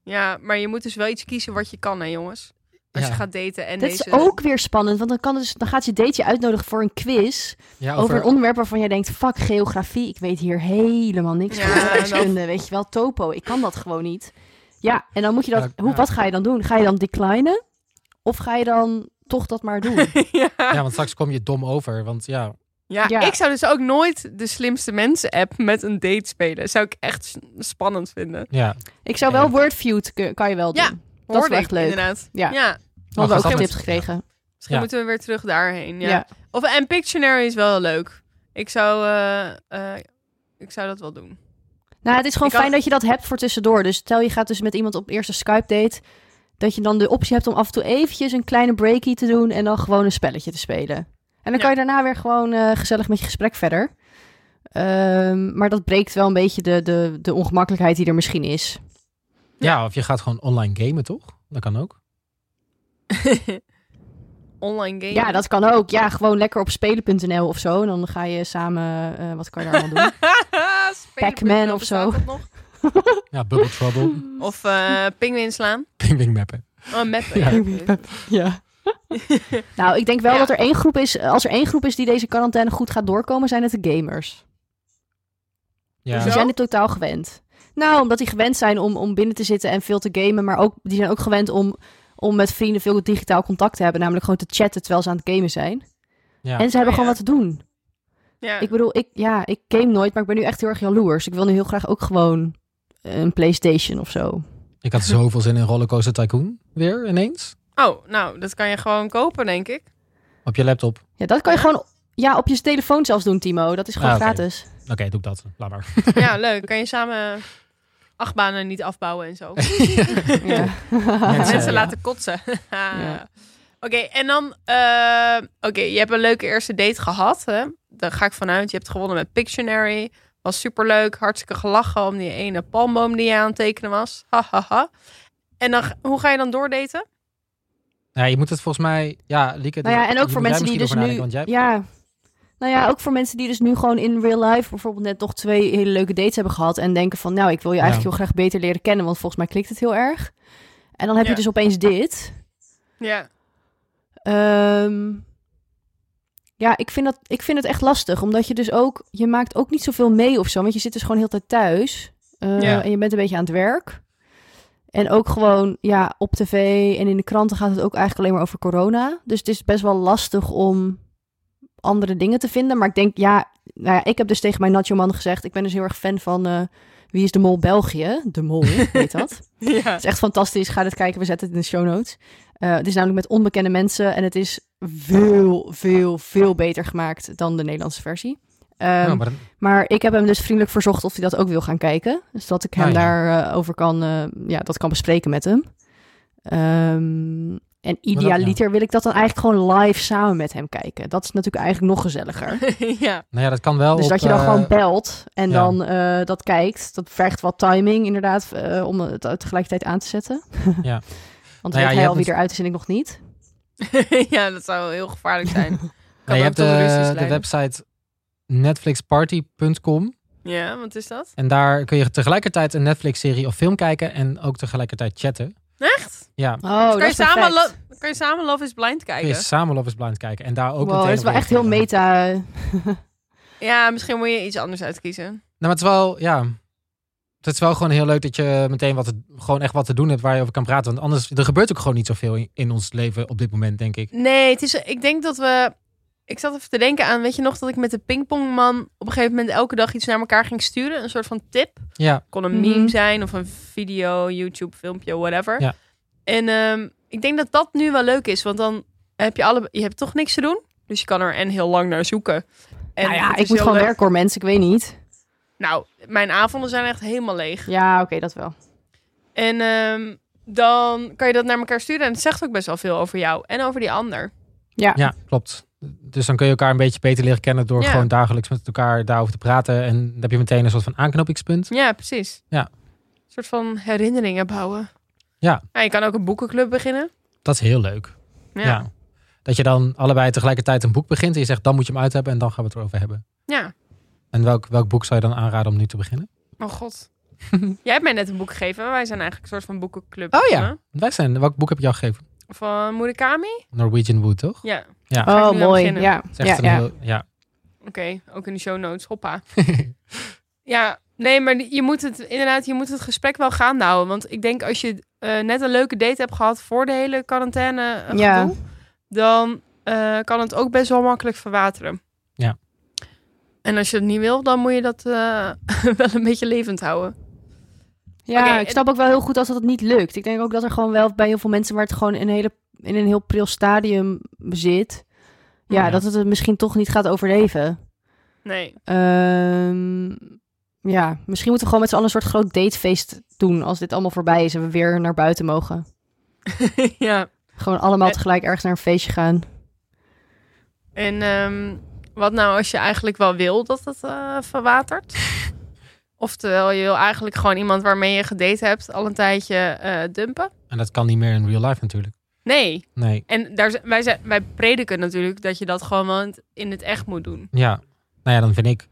Ja, maar je moet dus wel iets kiezen wat je kan, hè jongens. Als Ja. je gaat daten en Dat deze... is ook weer spannend, want dan, kan dus, dan gaat je date je uitnodigen voor een quiz Ja, over, een onderwerp waarvan jij denkt, fuck geografie, ik weet hier helemaal niks Ja, van. en Wiskunde, weet je wel, topo, ik kan dat gewoon niet. Ja, en dan moet je dat, Ja, hoe, ja. wat ga je dan doen? Ga je dan declinen? Of ga je dan toch dat maar doen? ja. Ja, want straks kom je dom over. Want ja, Ja, Ja. ik zou dus ook nooit de slimste mensen app met een date spelen. Zou ik echt spannend vinden. ja. Ik zou wel Wordfeud, kun- kan je wel doen. Ja, dat is echt leuk. inderdaad. Ja. ja. We hadden Oh, ook tips gekregen. Misschien Ja. moeten we weer terug daarheen. Ja. Ja. Of en Pictionary is wel leuk. Ik zou, eh, eh, ik zou dat wel doen. Nou, het is gewoon Ik had- fijn dat je dat hebt voor tussendoor. Dus stel je gaat dus met iemand op eerste Skype date, dat je dan de optie hebt om af en toe eventjes een kleine breakie te doen en dan gewoon een spelletje te spelen. En dan Ja. kan je daarna weer gewoon eh, gezellig met je gesprek verder. Ehm, maar dat breekt wel een beetje de, de, de ongemakkelijkheid die er misschien is. ja, of je gaat gewoon online gamen, toch? Dat kan ook. Online game. Ja, dat kan ook. Ja, gewoon lekker op spelen.nl of zo. En dan ga je samen, eh, wat kan je daar allemaal doen? Pac-Man of zo. Nog? Ja, Bubble Trouble. Of eh pinguïn slaan. Mappen. Oh, met Ja. Ja. nou, ik denk wel Ja. dat er één groep is, als er één groep is die deze quarantaine goed gaat doorkomen, zijn het de gamers. Ja. Die zijn het totaal gewend. Nou, omdat die gewend zijn om, om binnen te zitten en veel te gamen. Maar ook, die zijn ook gewend om, om met vrienden veel digitaal contact te hebben. Namelijk gewoon te chatten terwijl ze aan het gamen zijn. ja. En ze hebben Oh, gewoon ja. wat te doen. Ja. Ik bedoel, ik, ja, ik game nooit, maar ik ben nu echt heel erg jaloers. Ik wil nu heel graag ook gewoon een PlayStation of zo. Ik had zoveel zin in Rollercoaster Tycoon. Weer ineens. Oh, nou, dat kan je gewoon kopen, denk ik. Op je laptop. Ja, dat kan je gewoon ja, op je telefoon zelfs doen, Timo. Dat is gewoon Ah, gratis. Oké, doe ik dat. Laat maar. Ja, leuk. Kan je samen achtbanen niet afbouwen en zo. Ja. Mensen ja. laten kotsen. Ja. Oké, en dan... eh, Oké, je hebt een leuke eerste date gehad. Hè? Daar ga ik vanuit. Je hebt gewonnen met Pictionary. Was superleuk. Hartstikke gelachen om die ene palmboom die je aan het tekenen was. Ha, ha, ha. En dan, hoe ga je dan doordaten? Ja, je moet het volgens mij... Ja, Lieke... Nou ja, en ook voor mensen die dus nu... Ja. Nou ja, ook voor mensen die dus nu gewoon in real life bijvoorbeeld net nog twee hele leuke dates hebben gehad. En denken van, nou, ik wil je eigenlijk Ja. heel graag beter leren kennen, want volgens mij klikt het heel erg. En dan heb Ja. je dus opeens dit. Ja. Ehm, ja, ik vind, dat, ik vind het echt lastig, omdat je dus ook, je maakt ook niet zoveel mee of zo, want je zit dus gewoon heel de tijd thuis. Eh, Ja. En je bent een beetje aan het werk. En ook gewoon, ja, op tv en in de kranten gaat het ook eigenlijk alleen maar over corona. Dus het is best wel lastig om andere dingen te vinden. Maar ik denk, ja, nou ja, ik heb dus tegen mijn Nacho Man gezegd, ik ben dus heel erg fan van eh, Wie is de Mol België? De Mol, weet dat? Ja. Het is echt fantastisch. Ga dit kijken. We zetten het in de show notes. Eh, het is namelijk met onbekende mensen. En het is veel, veel, veel beter gemaakt dan de Nederlandse versie. Ehm, Ja, maar dan- maar ik heb hem dus vriendelijk verzocht of hij dat ook wil gaan kijken. Dus dat ik hem Ah, ja. daarover over kan, eh, ja, dat kan bespreken met hem. Ehm, en idealiter wil ik dat dan eigenlijk gewoon live samen met hem kijken. Dat is natuurlijk eigenlijk nog gezelliger. ja. nou ja, dat kan wel Dus op, dat je dan eh, gewoon belt en ja. dan eh, dat kijkt. Dat vergt wat timing inderdaad, eh, om het tegelijkertijd aan te zetten. Ja. Want Nou ja, weet hij al hebt wie eruit is en ik nog niet. ja, dat zou heel gevaarlijk zijn. Kan Nee, je hebt ruzies de, website netflixparty.com. Ja, wat is dat? En daar kun je tegelijkertijd een Netflix-serie of film kijken en ook tegelijkertijd chatten. Echt? Ja, Oh, dat kan, je samen lo- kan je samen Love is Blind kun je kijken? samen Love is Blind kijken. En daar ook Wow, meteen het is wel echt heel meta. Ja, misschien moet je iets anders uitkiezen. Nou, maar het is wel, ja... Het is wel gewoon heel leuk dat je meteen wat gewoon echt wat te doen hebt waar je over kan praten. Want anders, er gebeurt ook gewoon niet zoveel in, in ons leven op dit moment, denk ik. Nee, het is, ik denk dat we... Ik zat even te denken aan, weet je nog, dat ik met de pingpongman op een gegeven moment elke dag iets naar elkaar ging sturen. Een soort van tip. Ja, Kon een Mhm. meme zijn of een video, YouTube, filmpje, whatever. Ja. En ehm, ik denk dat dat nu wel leuk is, want dan heb je alle, je hebt toch niks te doen. Dus je kan er en heel lang naar zoeken. En nou ja, ik moet gewoon leuk. werken hoor, mensen. Ik weet niet. Nou, mijn avonden zijn echt helemaal leeg. Ja, oké, dat wel. En ehm, dan kan je dat naar elkaar sturen. En het zegt ook best wel veel over jou en over die ander. ja, klopt. Dus dan kun je elkaar een beetje beter leren kennen door Ja. gewoon dagelijks met elkaar daarover te praten. En dan heb je meteen een soort van aanknopingspunt. Ja, precies. Ja. Een soort van herinneringen bouwen. Ja. je kan ook een boekenclub beginnen. Dat is heel leuk. Ja. Ja. Dat je dan allebei tegelijkertijd een boek begint en je zegt dan moet je hem uit hebben en dan gaan we het erover hebben. ja. En welk, welk boek zou je dan aanraden om nu te beginnen? Oh god. Jij hebt mij net een boek gegeven. Wij zijn eigenlijk een soort van boekenclub. Oh ja. Wij zijn, welk boek heb je jou gegeven? Van Murakami? Norwegian Wood, toch? Ja. Ja. Ga ik Oh, mooi. beginnen? Ja, ja, ja. heel, ja. Oké, ook in de show notes. Hoppa. Ja, nee, maar je moet het inderdaad, je moet het gesprek wel gaan houden. Want ik denk als je eh, net een leuke date hebt gehad voor de hele quarantaine eh, Ja. gedoe, dan eh, kan het ook best wel makkelijk verwateren. En als je het niet wil, dan moet je dat eh, wel een beetje levend houden. Ja, ik snap ook wel heel goed als dat het niet lukt. Ik denk ook dat er gewoon wel bij heel veel mensen waar het gewoon in een, hele, in een heel pril stadium zit. Ja, Ja. dat het het misschien toch niet gaat overleven. Nee. Ehm, ja, misschien moeten we gewoon met z'n allen een soort groot datefeest doen als dit allemaal voorbij is en we weer naar buiten mogen. ja. Gewoon allemaal tegelijk ergens naar een feestje gaan. En ehm, wat nou als je eigenlijk wel wil dat het eh, verwatert? Oftewel, je wil eigenlijk gewoon iemand waarmee je gedate hebt al een tijdje eh, dumpen? En dat kan niet meer in real life natuurlijk. Nee. Nee. En daar, wij, zijn, wij prediken natuurlijk dat je dat gewoon in het- echt moet doen. Ja. Nou ja, dan vind ik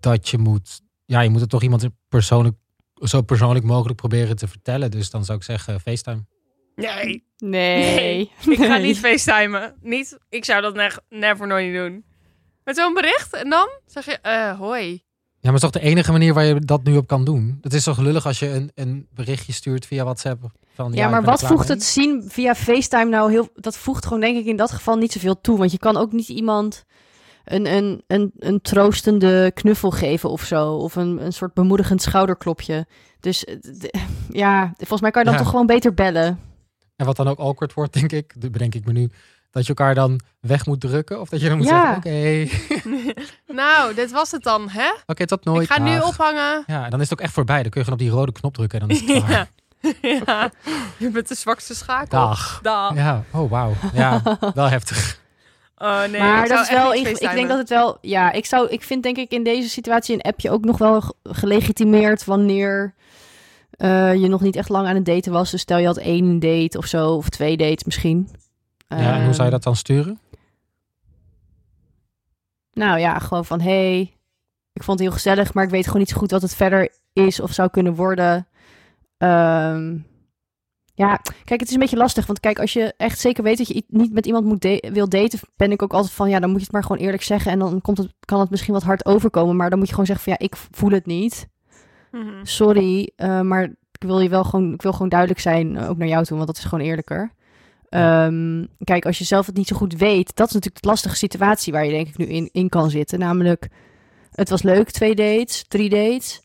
dat je moet... Ja, je moet het toch iemand persoonlijk, zo persoonlijk mogelijk proberen te vertellen. Dus dan zou ik zeggen FaceTime. Nee, Nee. ik ga niet facetimen. Niet, ik zou dat ne- never nooit doen. Met zo'n bericht en dan zeg je, eh, hoi. Ja, maar het is toch de enige manier waar je dat nu op kan doen? Het is toch lullig als je een, een berichtje stuurt via WhatsApp. Van, Ja, ik maar wat voegt mee. het zien via FaceTime nou heel... Dat voegt gewoon denk ik in dat geval niet zoveel toe. Want je kan ook niet iemand een, een, een, een troostende knuffel geven of zo. Of een, een soort bemoedigend schouderklopje. Dus eh, ja, volgens mij kan je dan Ja. toch gewoon beter bellen. En wat dan ook awkward wordt, denk ik, dat bedenk ik me nu, dat je elkaar dan weg moet drukken. Of dat je dan moet Ja. zeggen, oké, nou, dit was het dan, hè? oké, tot nooit. ik ga nu ophangen. Ja, dan is het ook echt voorbij. Dan kun je gewoon op die rode knop drukken en dan is het klaar. Ja. ja, je bent de zwakste schakel. Dag. Dag. Ja, oh wauw. Ja, wel heftig. Oh nee, maar ik dat zou is wel, inge- ik denk dat het wel, ja, ik zou, ik vind denk ik in deze situatie een appje ook nog wel ge- gelegitimeerd wanneer eh, je nog niet echt lang aan het daten was. Dus stel je had één date of zo, of twee dates misschien. Ja, en hoe zou je Ehm, dat dan sturen? Nou ja, gewoon van hey, ik vond het heel gezellig, maar ik weet gewoon niet zo goed wat het verder is of zou kunnen worden. Ehm, ja, kijk, het is een beetje lastig. Want kijk, als je echt zeker weet dat je niet met iemand moet wil daten, ben ik ook altijd van ja, dan moet je het maar gewoon eerlijk zeggen. En dan komt het, kan het misschien wat hard overkomen. Maar dan moet je gewoon zeggen van ja, ik voel het niet. Mhm. Sorry, eh, maar ik wil je wel gewoon, ik wil gewoon duidelijk zijn, eh, ook naar jou toe, want dat is gewoon eerlijker. Ehm, kijk, als je zelf het niet zo goed weet, dat is natuurlijk de lastige situatie waar je denk ik nu in, in kan zitten. Namelijk, het was leuk, twee dates, drie dates.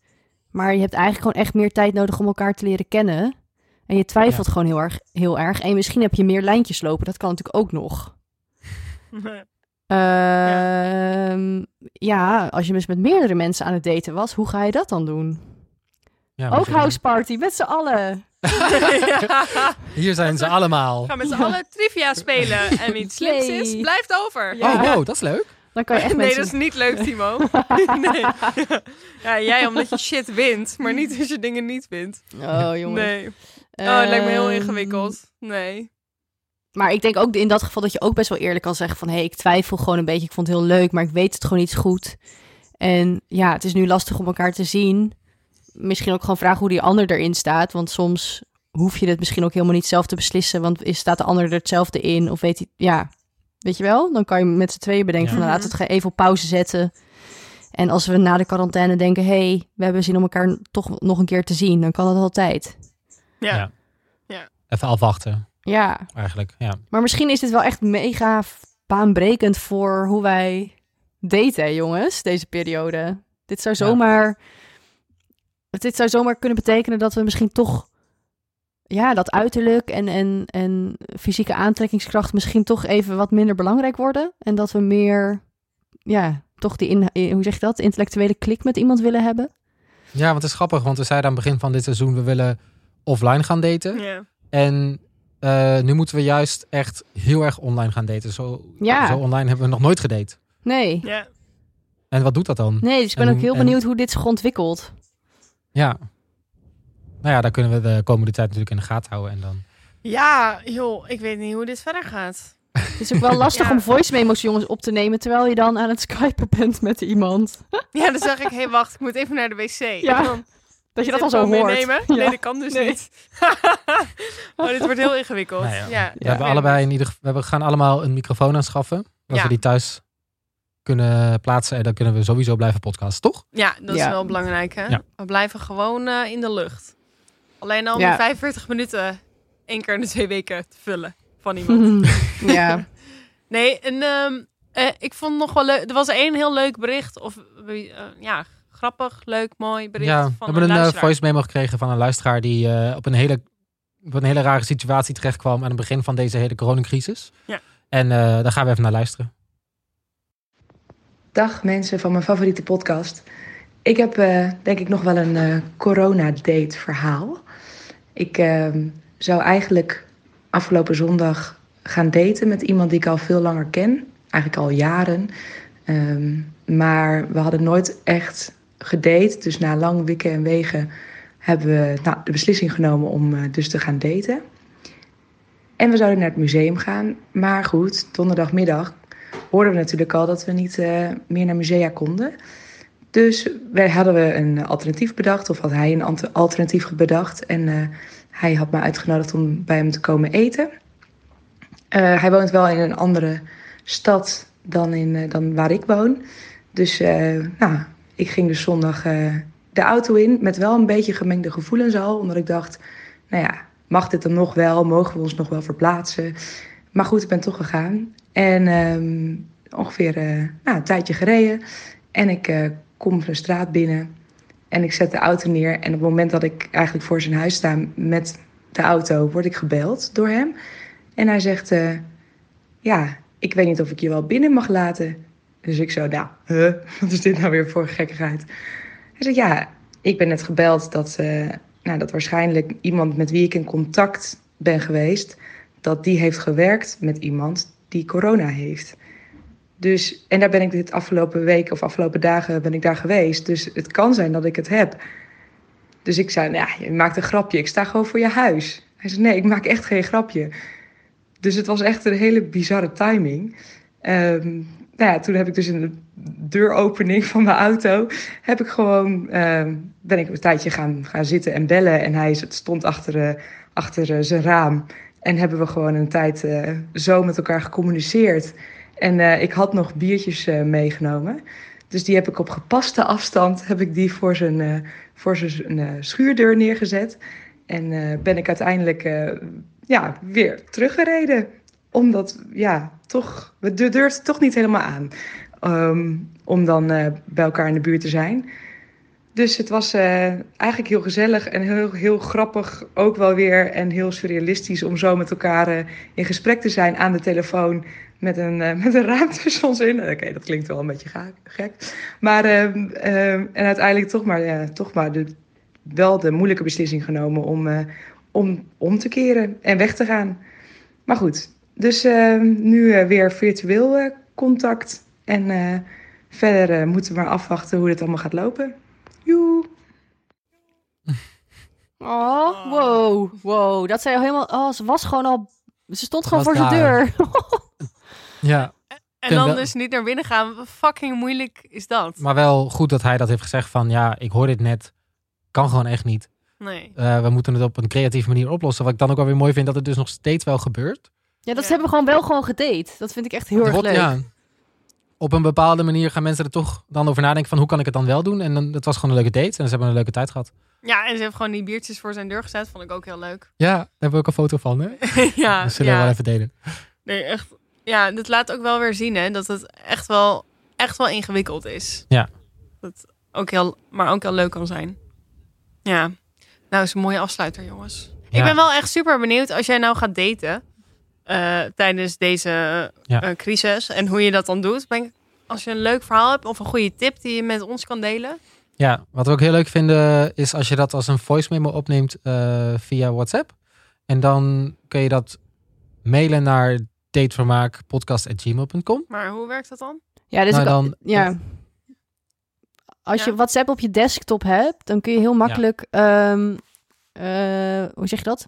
Maar je hebt eigenlijk gewoon echt meer tijd nodig om elkaar te leren kennen. En je twijfelt gewoon heel erg, heel erg. En misschien heb je meer lijntjes lopen. Dat kan natuurlijk ook nog. Ehm, ja. als je dus met meerdere mensen aan het daten was, hoe ga je dat dan doen? Ja, Ook moet je- house party met z'n allen. Ja. Hier zijn ze allemaal. Gaan met z'n allen trivia spelen. En wie het slimst is, blijft over. Ja. Oh, wow, dat is leuk. Dan kan je echt Nee, mensen... dat is niet leuk, Timo. nee. Ja, jij omdat je shit wint, maar niet als je dingen niet wint. Oh, jongen. Nee. Oh, het lijkt me heel Ehm, ingewikkeld. Nee. Maar ik denk ook in dat geval dat je ook best wel eerlijk kan zeggen van... hé, hey, ik twijfel gewoon een beetje, ik vond het heel leuk, maar ik weet het gewoon niet goed. En ja, het is nu lastig om elkaar te zien. Misschien ook gewoon vragen hoe die ander erin staat. Want soms hoef je het misschien ook helemaal niet zelf te beslissen. Want is, staat de ander er hetzelfde in? Of weet hij, ja, weet je wel? Dan kan je met z'n tweeën bedenken Ja. van... nou, laten we het even op pauze zetten. En als we na de quarantaine denken... hé, hey, we hebben zin om elkaar toch nog een keer te zien... dan kan dat altijd. Ja. Ja. Ja. Even afwachten, Ja, eigenlijk. Ja. maar misschien is dit wel echt mega baanbrekend voor hoe wij daten, jongens, deze periode. Dit zou Ja. Dit zou zomaar kunnen betekenen dat we misschien toch, ja, dat uiterlijk en, en, en fysieke aantrekkingskracht misschien toch even wat minder belangrijk worden. En dat we meer, ja, toch die, in, hoe zeg je dat, intellectuele klik met iemand willen hebben. ja, want het is grappig, want we zeiden aan het begin van dit seizoen... we willen offline gaan daten. Ja. En eh, nu moeten we juist echt heel erg online gaan daten. Zo, Ja. zo online hebben we nog nooit gedate. Nee, Ja. En wat doet dat dan? nee, dus ik ben En- ook heel en- benieuwd hoe dit zich ontwikkelt. Ja. Nou ja, daar kunnen we de komende tijd natuurlijk in de gaten houden. En dan... ja, joh, ik weet niet hoe dit verder gaat. Het is ook wel lastig Ja. om voice memo's jongens op te nemen terwijl je dan aan het skypen bent met iemand. Ja, dan zeg ik, hé, hey, wacht, ik moet even naar de wc. Ja, dan Dat je dat al zo hoort. meenemen? Ja. Nee, dat kan dus Nee. niet. oh, dit wordt heel ingewikkeld. Nou ja. We hebben allebei in ieder geval, we gaan allemaal een microfoon aanschaffen. Dat Ja. we die thuis kunnen plaatsen. En dan kunnen we sowieso blijven podcasten, toch? Ja, dat is Ja. wel belangrijk, hè? Ja. We blijven gewoon eh, in de lucht. Alleen al om Ja. 45 minuten één keer in de twee weken te vullen van iemand. ja. Nee, en ehm, eh, ik vond nog wel leuk. Er was één heel leuk bericht. Of eh, ja, grappig, leuk, mooi bericht. ja, we hebben een luisteraar. voice memo gekregen van een luisteraar die eh, op, een hele, op een hele rare situatie terechtkwam aan het begin van deze hele coronacrisis. Ja. En eh, daar gaan we even naar luisteren. Dag mensen van mijn favoriete podcast. Ik heb eh, denk ik nog wel een eh corona-date verhaal. Ik ehm, zou eigenlijk afgelopen zondag gaan daten met iemand die ik al veel langer ken. Eigenlijk al jaren. Ehm, maar we hadden nooit echt gedate. Dus na lang wikken en wegen hebben we nou, de beslissing genomen om eh, dus te gaan daten. En we zouden naar het museum gaan. Maar goed, donderdagmiddag hoorden we natuurlijk al dat we niet eh, meer naar musea konden. Dus wij hadden we een alternatief bedacht, of had hij een alternatief bedacht. En eh, hij had me uitgenodigd om bij hem te komen eten. Eh, hij woont wel in een andere stad dan, in, dan waar ik woon. Dus nou, ik ging dus zondag de auto in met wel een beetje gemengde gevoelens al. Omdat ik dacht, nou ja, mag dit dan nog wel? Mogen we ons nog wel verplaatsen? Maar goed, ik ben toch gegaan. En ehm, ongeveer eh, nou, een tijdje gereden. En ik eh, kom de straat binnen. En ik zet de auto neer. En op het moment dat ik eigenlijk voor zijn huis sta met de auto, word ik gebeld door hem. En hij zegt: eh, Ja, ik weet niet of ik je wel binnen mag laten. Dus ik zo, nou, wat is dit nou weer voor gekkigheid? Hij zegt: Ja, ik ben net gebeld dat, nou, dat waarschijnlijk iemand met wie ik in contact ben geweest, dat die heeft gewerkt met iemand die corona heeft. Dus, en daar ben ik dit afgelopen week of afgelopen dagen ben ik daar geweest. Dus het kan zijn dat ik het heb. Dus ik zei, nou je maakt een grapje. Ik sta gewoon voor je huis. Hij zei, nee, ik maak echt geen grapje. Dus het was echt een hele bizarre timing. Ehm, nou ja, toen heb ik dus in de deuropening van mijn auto... heb ik gewoon, ehm, ben ik een tijdje gaan, gaan zitten en bellen. En hij stond achter, eh, achter eh, zijn raam. En hebben we gewoon een tijd eh, zo met elkaar gecommuniceerd. En eh, ik had nog biertjes eh, meegenomen. Dus die heb ik op gepaste afstand heb ik die voor zijn, voor zijn schuurdeur neergezet. En ben ik uiteindelijk ja, weer teruggereden. Omdat, ja, toch, we du- durfden toch niet helemaal aan. ehm, om dan bij elkaar in de buurt te zijn. Dus het was eh, eigenlijk heel gezellig en heel, heel grappig ook wel weer. En heel surrealistisch om zo met elkaar eh, in gesprek te zijn aan de telefoon. Met een, eh, met een raam tussen in. Oké, dat klinkt wel een beetje gek. Maar, en uiteindelijk toch maar, toch maar de, wel de moeilijke beslissing genomen om, om om te keren en weg te gaan. Maar goed, dus nu weer virtueel contact. En verder moeten we maar afwachten hoe dit allemaal gaat lopen. Joe! Oh, wow, wow. Dat zei al helemaal... Oh, ze was gewoon al Ze stond gewoon voor zijn deur. Ja, En dan wel- dus niet naar binnen gaan. Fucking moeilijk is dat? maar wel goed dat hij dat heeft gezegd van ja, ik hoor dit net. Kan gewoon echt niet. Nee. Eh, we moeten het op een creatieve manier oplossen. Wat ik dan ook wel weer mooi vind, dat het dus nog steeds wel gebeurt. Ja, dat Ja. hebben we gewoon wel gewoon gedate. Dat vind ik echt heel erg leuk. Ja, op een bepaalde manier gaan mensen er toch dan over nadenken van hoe kan ik het dan wel doen. En dan, het was gewoon een leuke date en ze hebben een leuke tijd gehad. Ja, en ze heeft gewoon die biertjes voor zijn deur gezet. Vond ik ook heel leuk. Ja, daar hebben we ook een foto van. Hè? ja, Dat zullen we wel even delen. Nee, echt. Ja, dat laat ook wel weer zien hè, dat het echt wel, echt wel ingewikkeld is. Ja. Dat ook heel, maar ook heel leuk kan zijn. Ja. Nou, is een mooie afsluiter, jongens. Ik ben wel echt super benieuwd als jij nou gaat daten eh, tijdens deze Ja. eh, crisis en hoe je dat dan doet. Ben ik, als je een leuk verhaal hebt of een goede tip die je met ons kan delen. Ja, wat we ook heel leuk vinden is als je dat als een voice memo opneemt eh, via WhatsApp. En dan kun je dat mailen naar datevermaakpodcast.gmail.com. Maar hoe werkt dat dan? Ja, dus Nou, ik- dan- ja. Als je. WhatsApp op je desktop hebt, dan kun je heel makkelijk, ehm, eh, hoe zeg je dat?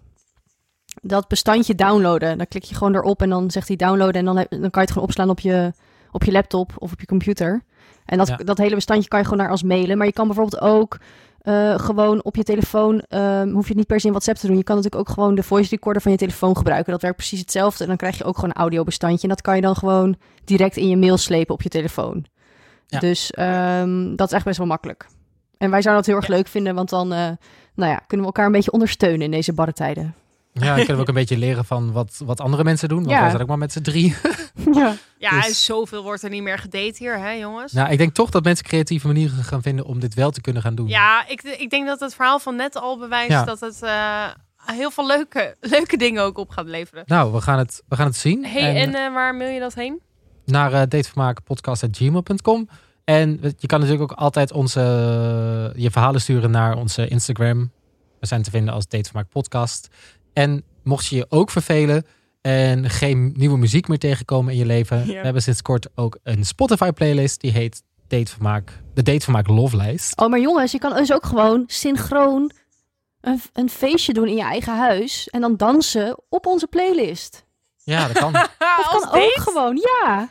Dat bestandje downloaden. Dan klik je gewoon erop en dan zegt hij downloaden en dan, heb- dan kan je het gewoon opslaan op je, op je laptop of op je computer. En dat, Ja. dat hele bestandje kan je gewoon naar als mailen. Maar je kan bijvoorbeeld ook eh, gewoon op je telefoon, ehm, hoef je het niet per se in WhatsApp te doen. Je kan natuurlijk ook gewoon de voice recorder van je telefoon gebruiken. Dat werkt precies hetzelfde. En dan krijg je ook gewoon een audiobestandje. En dat kan je dan gewoon direct in je mail slepen op je telefoon. Ja. Dus ehm, dat is echt best wel makkelijk. En wij zouden dat heel erg leuk vinden, want dan eh, nou ja, kunnen we elkaar een beetje ondersteunen in deze barre tijden. Ja, dan kunnen we ook een beetje leren van wat, wat andere mensen doen. Want Ja. wij zijn ook maar met z'n drie. ja. Ja, Dus- en zoveel wordt er niet meer gedate hier, hè jongens? nou, ik denk toch dat mensen creatieve manieren gaan vinden om dit wel te kunnen gaan doen. Ja, ik, ik denk dat het verhaal van net al bewijst Ja. dat het eh, heel veel leuke, leuke dingen ook op gaat leveren. Nou, we gaan het, we gaan het zien. Hey, en, eh, waar mail je dat heen? naar uh, datevermaakpodcast.gmail.com. En je kan natuurlijk ook altijd onze, je verhalen sturen naar onze Instagram. We zijn te vinden als Datevermaak Podcast. En mocht je je ook vervelen en geen nieuwe muziek meer tegenkomen in je leven. Ja. We hebben sinds kort ook een Spotify playlist die heet Datevermaak, de Datevermaak Love Lijst. Oh, maar jongens, je kan dus ook gewoon synchroon een, een feestje doen in je eigen huis. En dan dansen op onze playlist. Ja, dat kan. Dat Als kan ook date? gewoon, ja.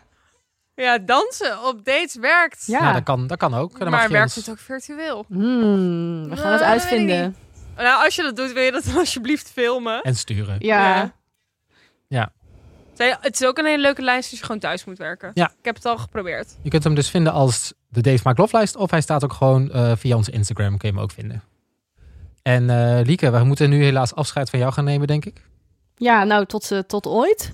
Ja, dansen op dates werkt. Ja. ja. dat kan, dat kan ook. Dan maar werkt ons- het ook virtueel? Hmm, we gaan Nou, het dat uitvinden. Nou, als je dat doet, wil je dat dan alsjeblieft filmen. En sturen. Ja. Ja. Het is ook een hele leuke lijst als je gewoon thuis moet werken. Ja. Ik heb het al geprobeerd. Je kunt hem dus vinden als de Dave Maak Love Lijst. Of hij staat ook gewoon eh, via onze Instagram. Kun je hem ook vinden. En eh, Lieke, we moeten nu helaas afscheid van jou gaan nemen, denk ik. Ja, nou, tot, eh, tot ooit.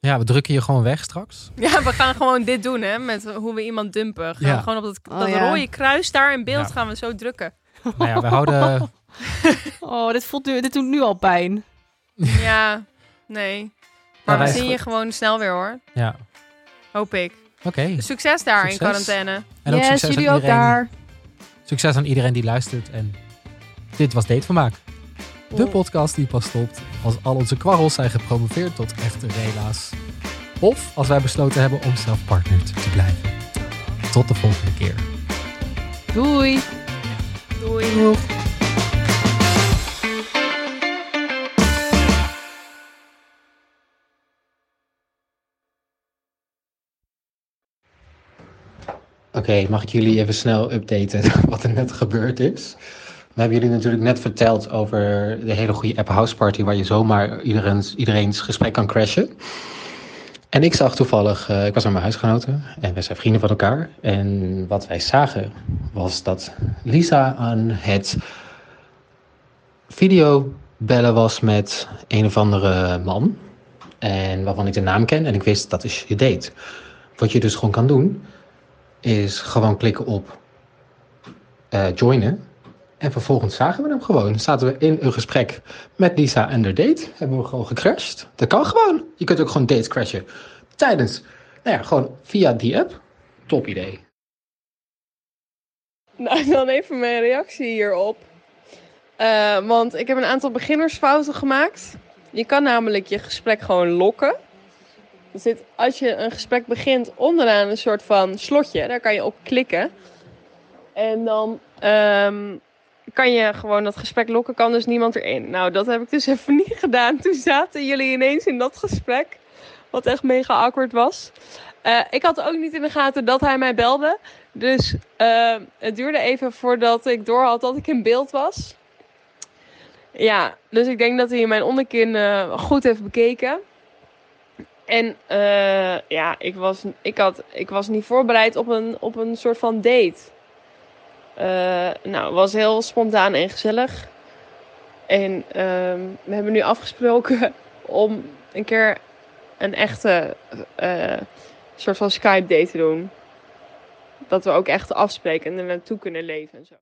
Ja, we drukken je gewoon weg straks. Ja, we gaan gewoon dit doen, hè. Met hoe we iemand dumpen. Gaan Ja. we gewoon op dat, Oh, dat ja. rode kruis daar in beeld Ja. gaan we zo drukken. Nou ja, we houden... Oh, dit, voelt nu, dit doet nu al pijn. Ja, nee. Maar wij- we zien je gewoon snel weer, hoor. Ja, Hoop ik. oké. Succes daar in quarantaine. En ook yes, succes jullie aan ook iedereen. daar. Succes aan iedereen die luistert. En dit was Datevermaak. De Oh. podcast die pas stopt als al onze kwarrels zijn gepromoveerd tot echte rela's. Of als wij besloten hebben om zelf partner te blijven. Tot de volgende keer. Doei. Doei. Doeg. Oké, mag ik jullie even snel updaten wat er net gebeurd is? We hebben jullie natuurlijk net verteld over de hele goede app House Party, waar je zomaar iedereen's, iedereen's gesprek kan crashen. En ik zag toevallig, eh, ik was met mijn huisgenoten en we zijn vrienden van elkaar. En wat wij zagen was dat Lisa aan het videobellen was met een of andere man. En waarvan ik de naam ken en ik wist dat is je date. Wat je dus gewoon kan doen, is gewoon klikken op eh, joinen. En vervolgens zagen we hem gewoon. Zaten we in een gesprek met Lisa en haar date. Hebben we gewoon gecrashed. Dat kan gewoon. Je kunt ook gewoon dates crashen. Tijdens, nou ja, gewoon via die app. Top idee. Nou, dan even mijn reactie hierop. Eh, want ik heb een aantal beginnersfouten gemaakt. Je kan namelijk je gesprek gewoon lokken. Zit, als je een gesprek begint, onderaan een soort van slotje. Daar kan je op klikken. En dan ehm, kan je gewoon dat gesprek lokken, kan dus niemand erin. Nou, dat heb ik dus even niet gedaan. Toen zaten jullie ineens in dat gesprek, wat echt mega awkward was. Uh, ik had ook niet in de gaten dat hij mij belde. Dus uh, het duurde even voordat ik doorhad dat ik in beeld was. Ja, dus ik denk dat hij mijn onderkin uh, goed heeft bekeken. En ja, ik was, ik, had, ik was niet voorbereid op een, op een soort van date. nou, het was heel spontaan en gezellig. En ehm, we hebben nu afgesproken om een keer een echte soort van Skype date te doen. Dat we ook echt afspreken en er naartoe kunnen leven en zo.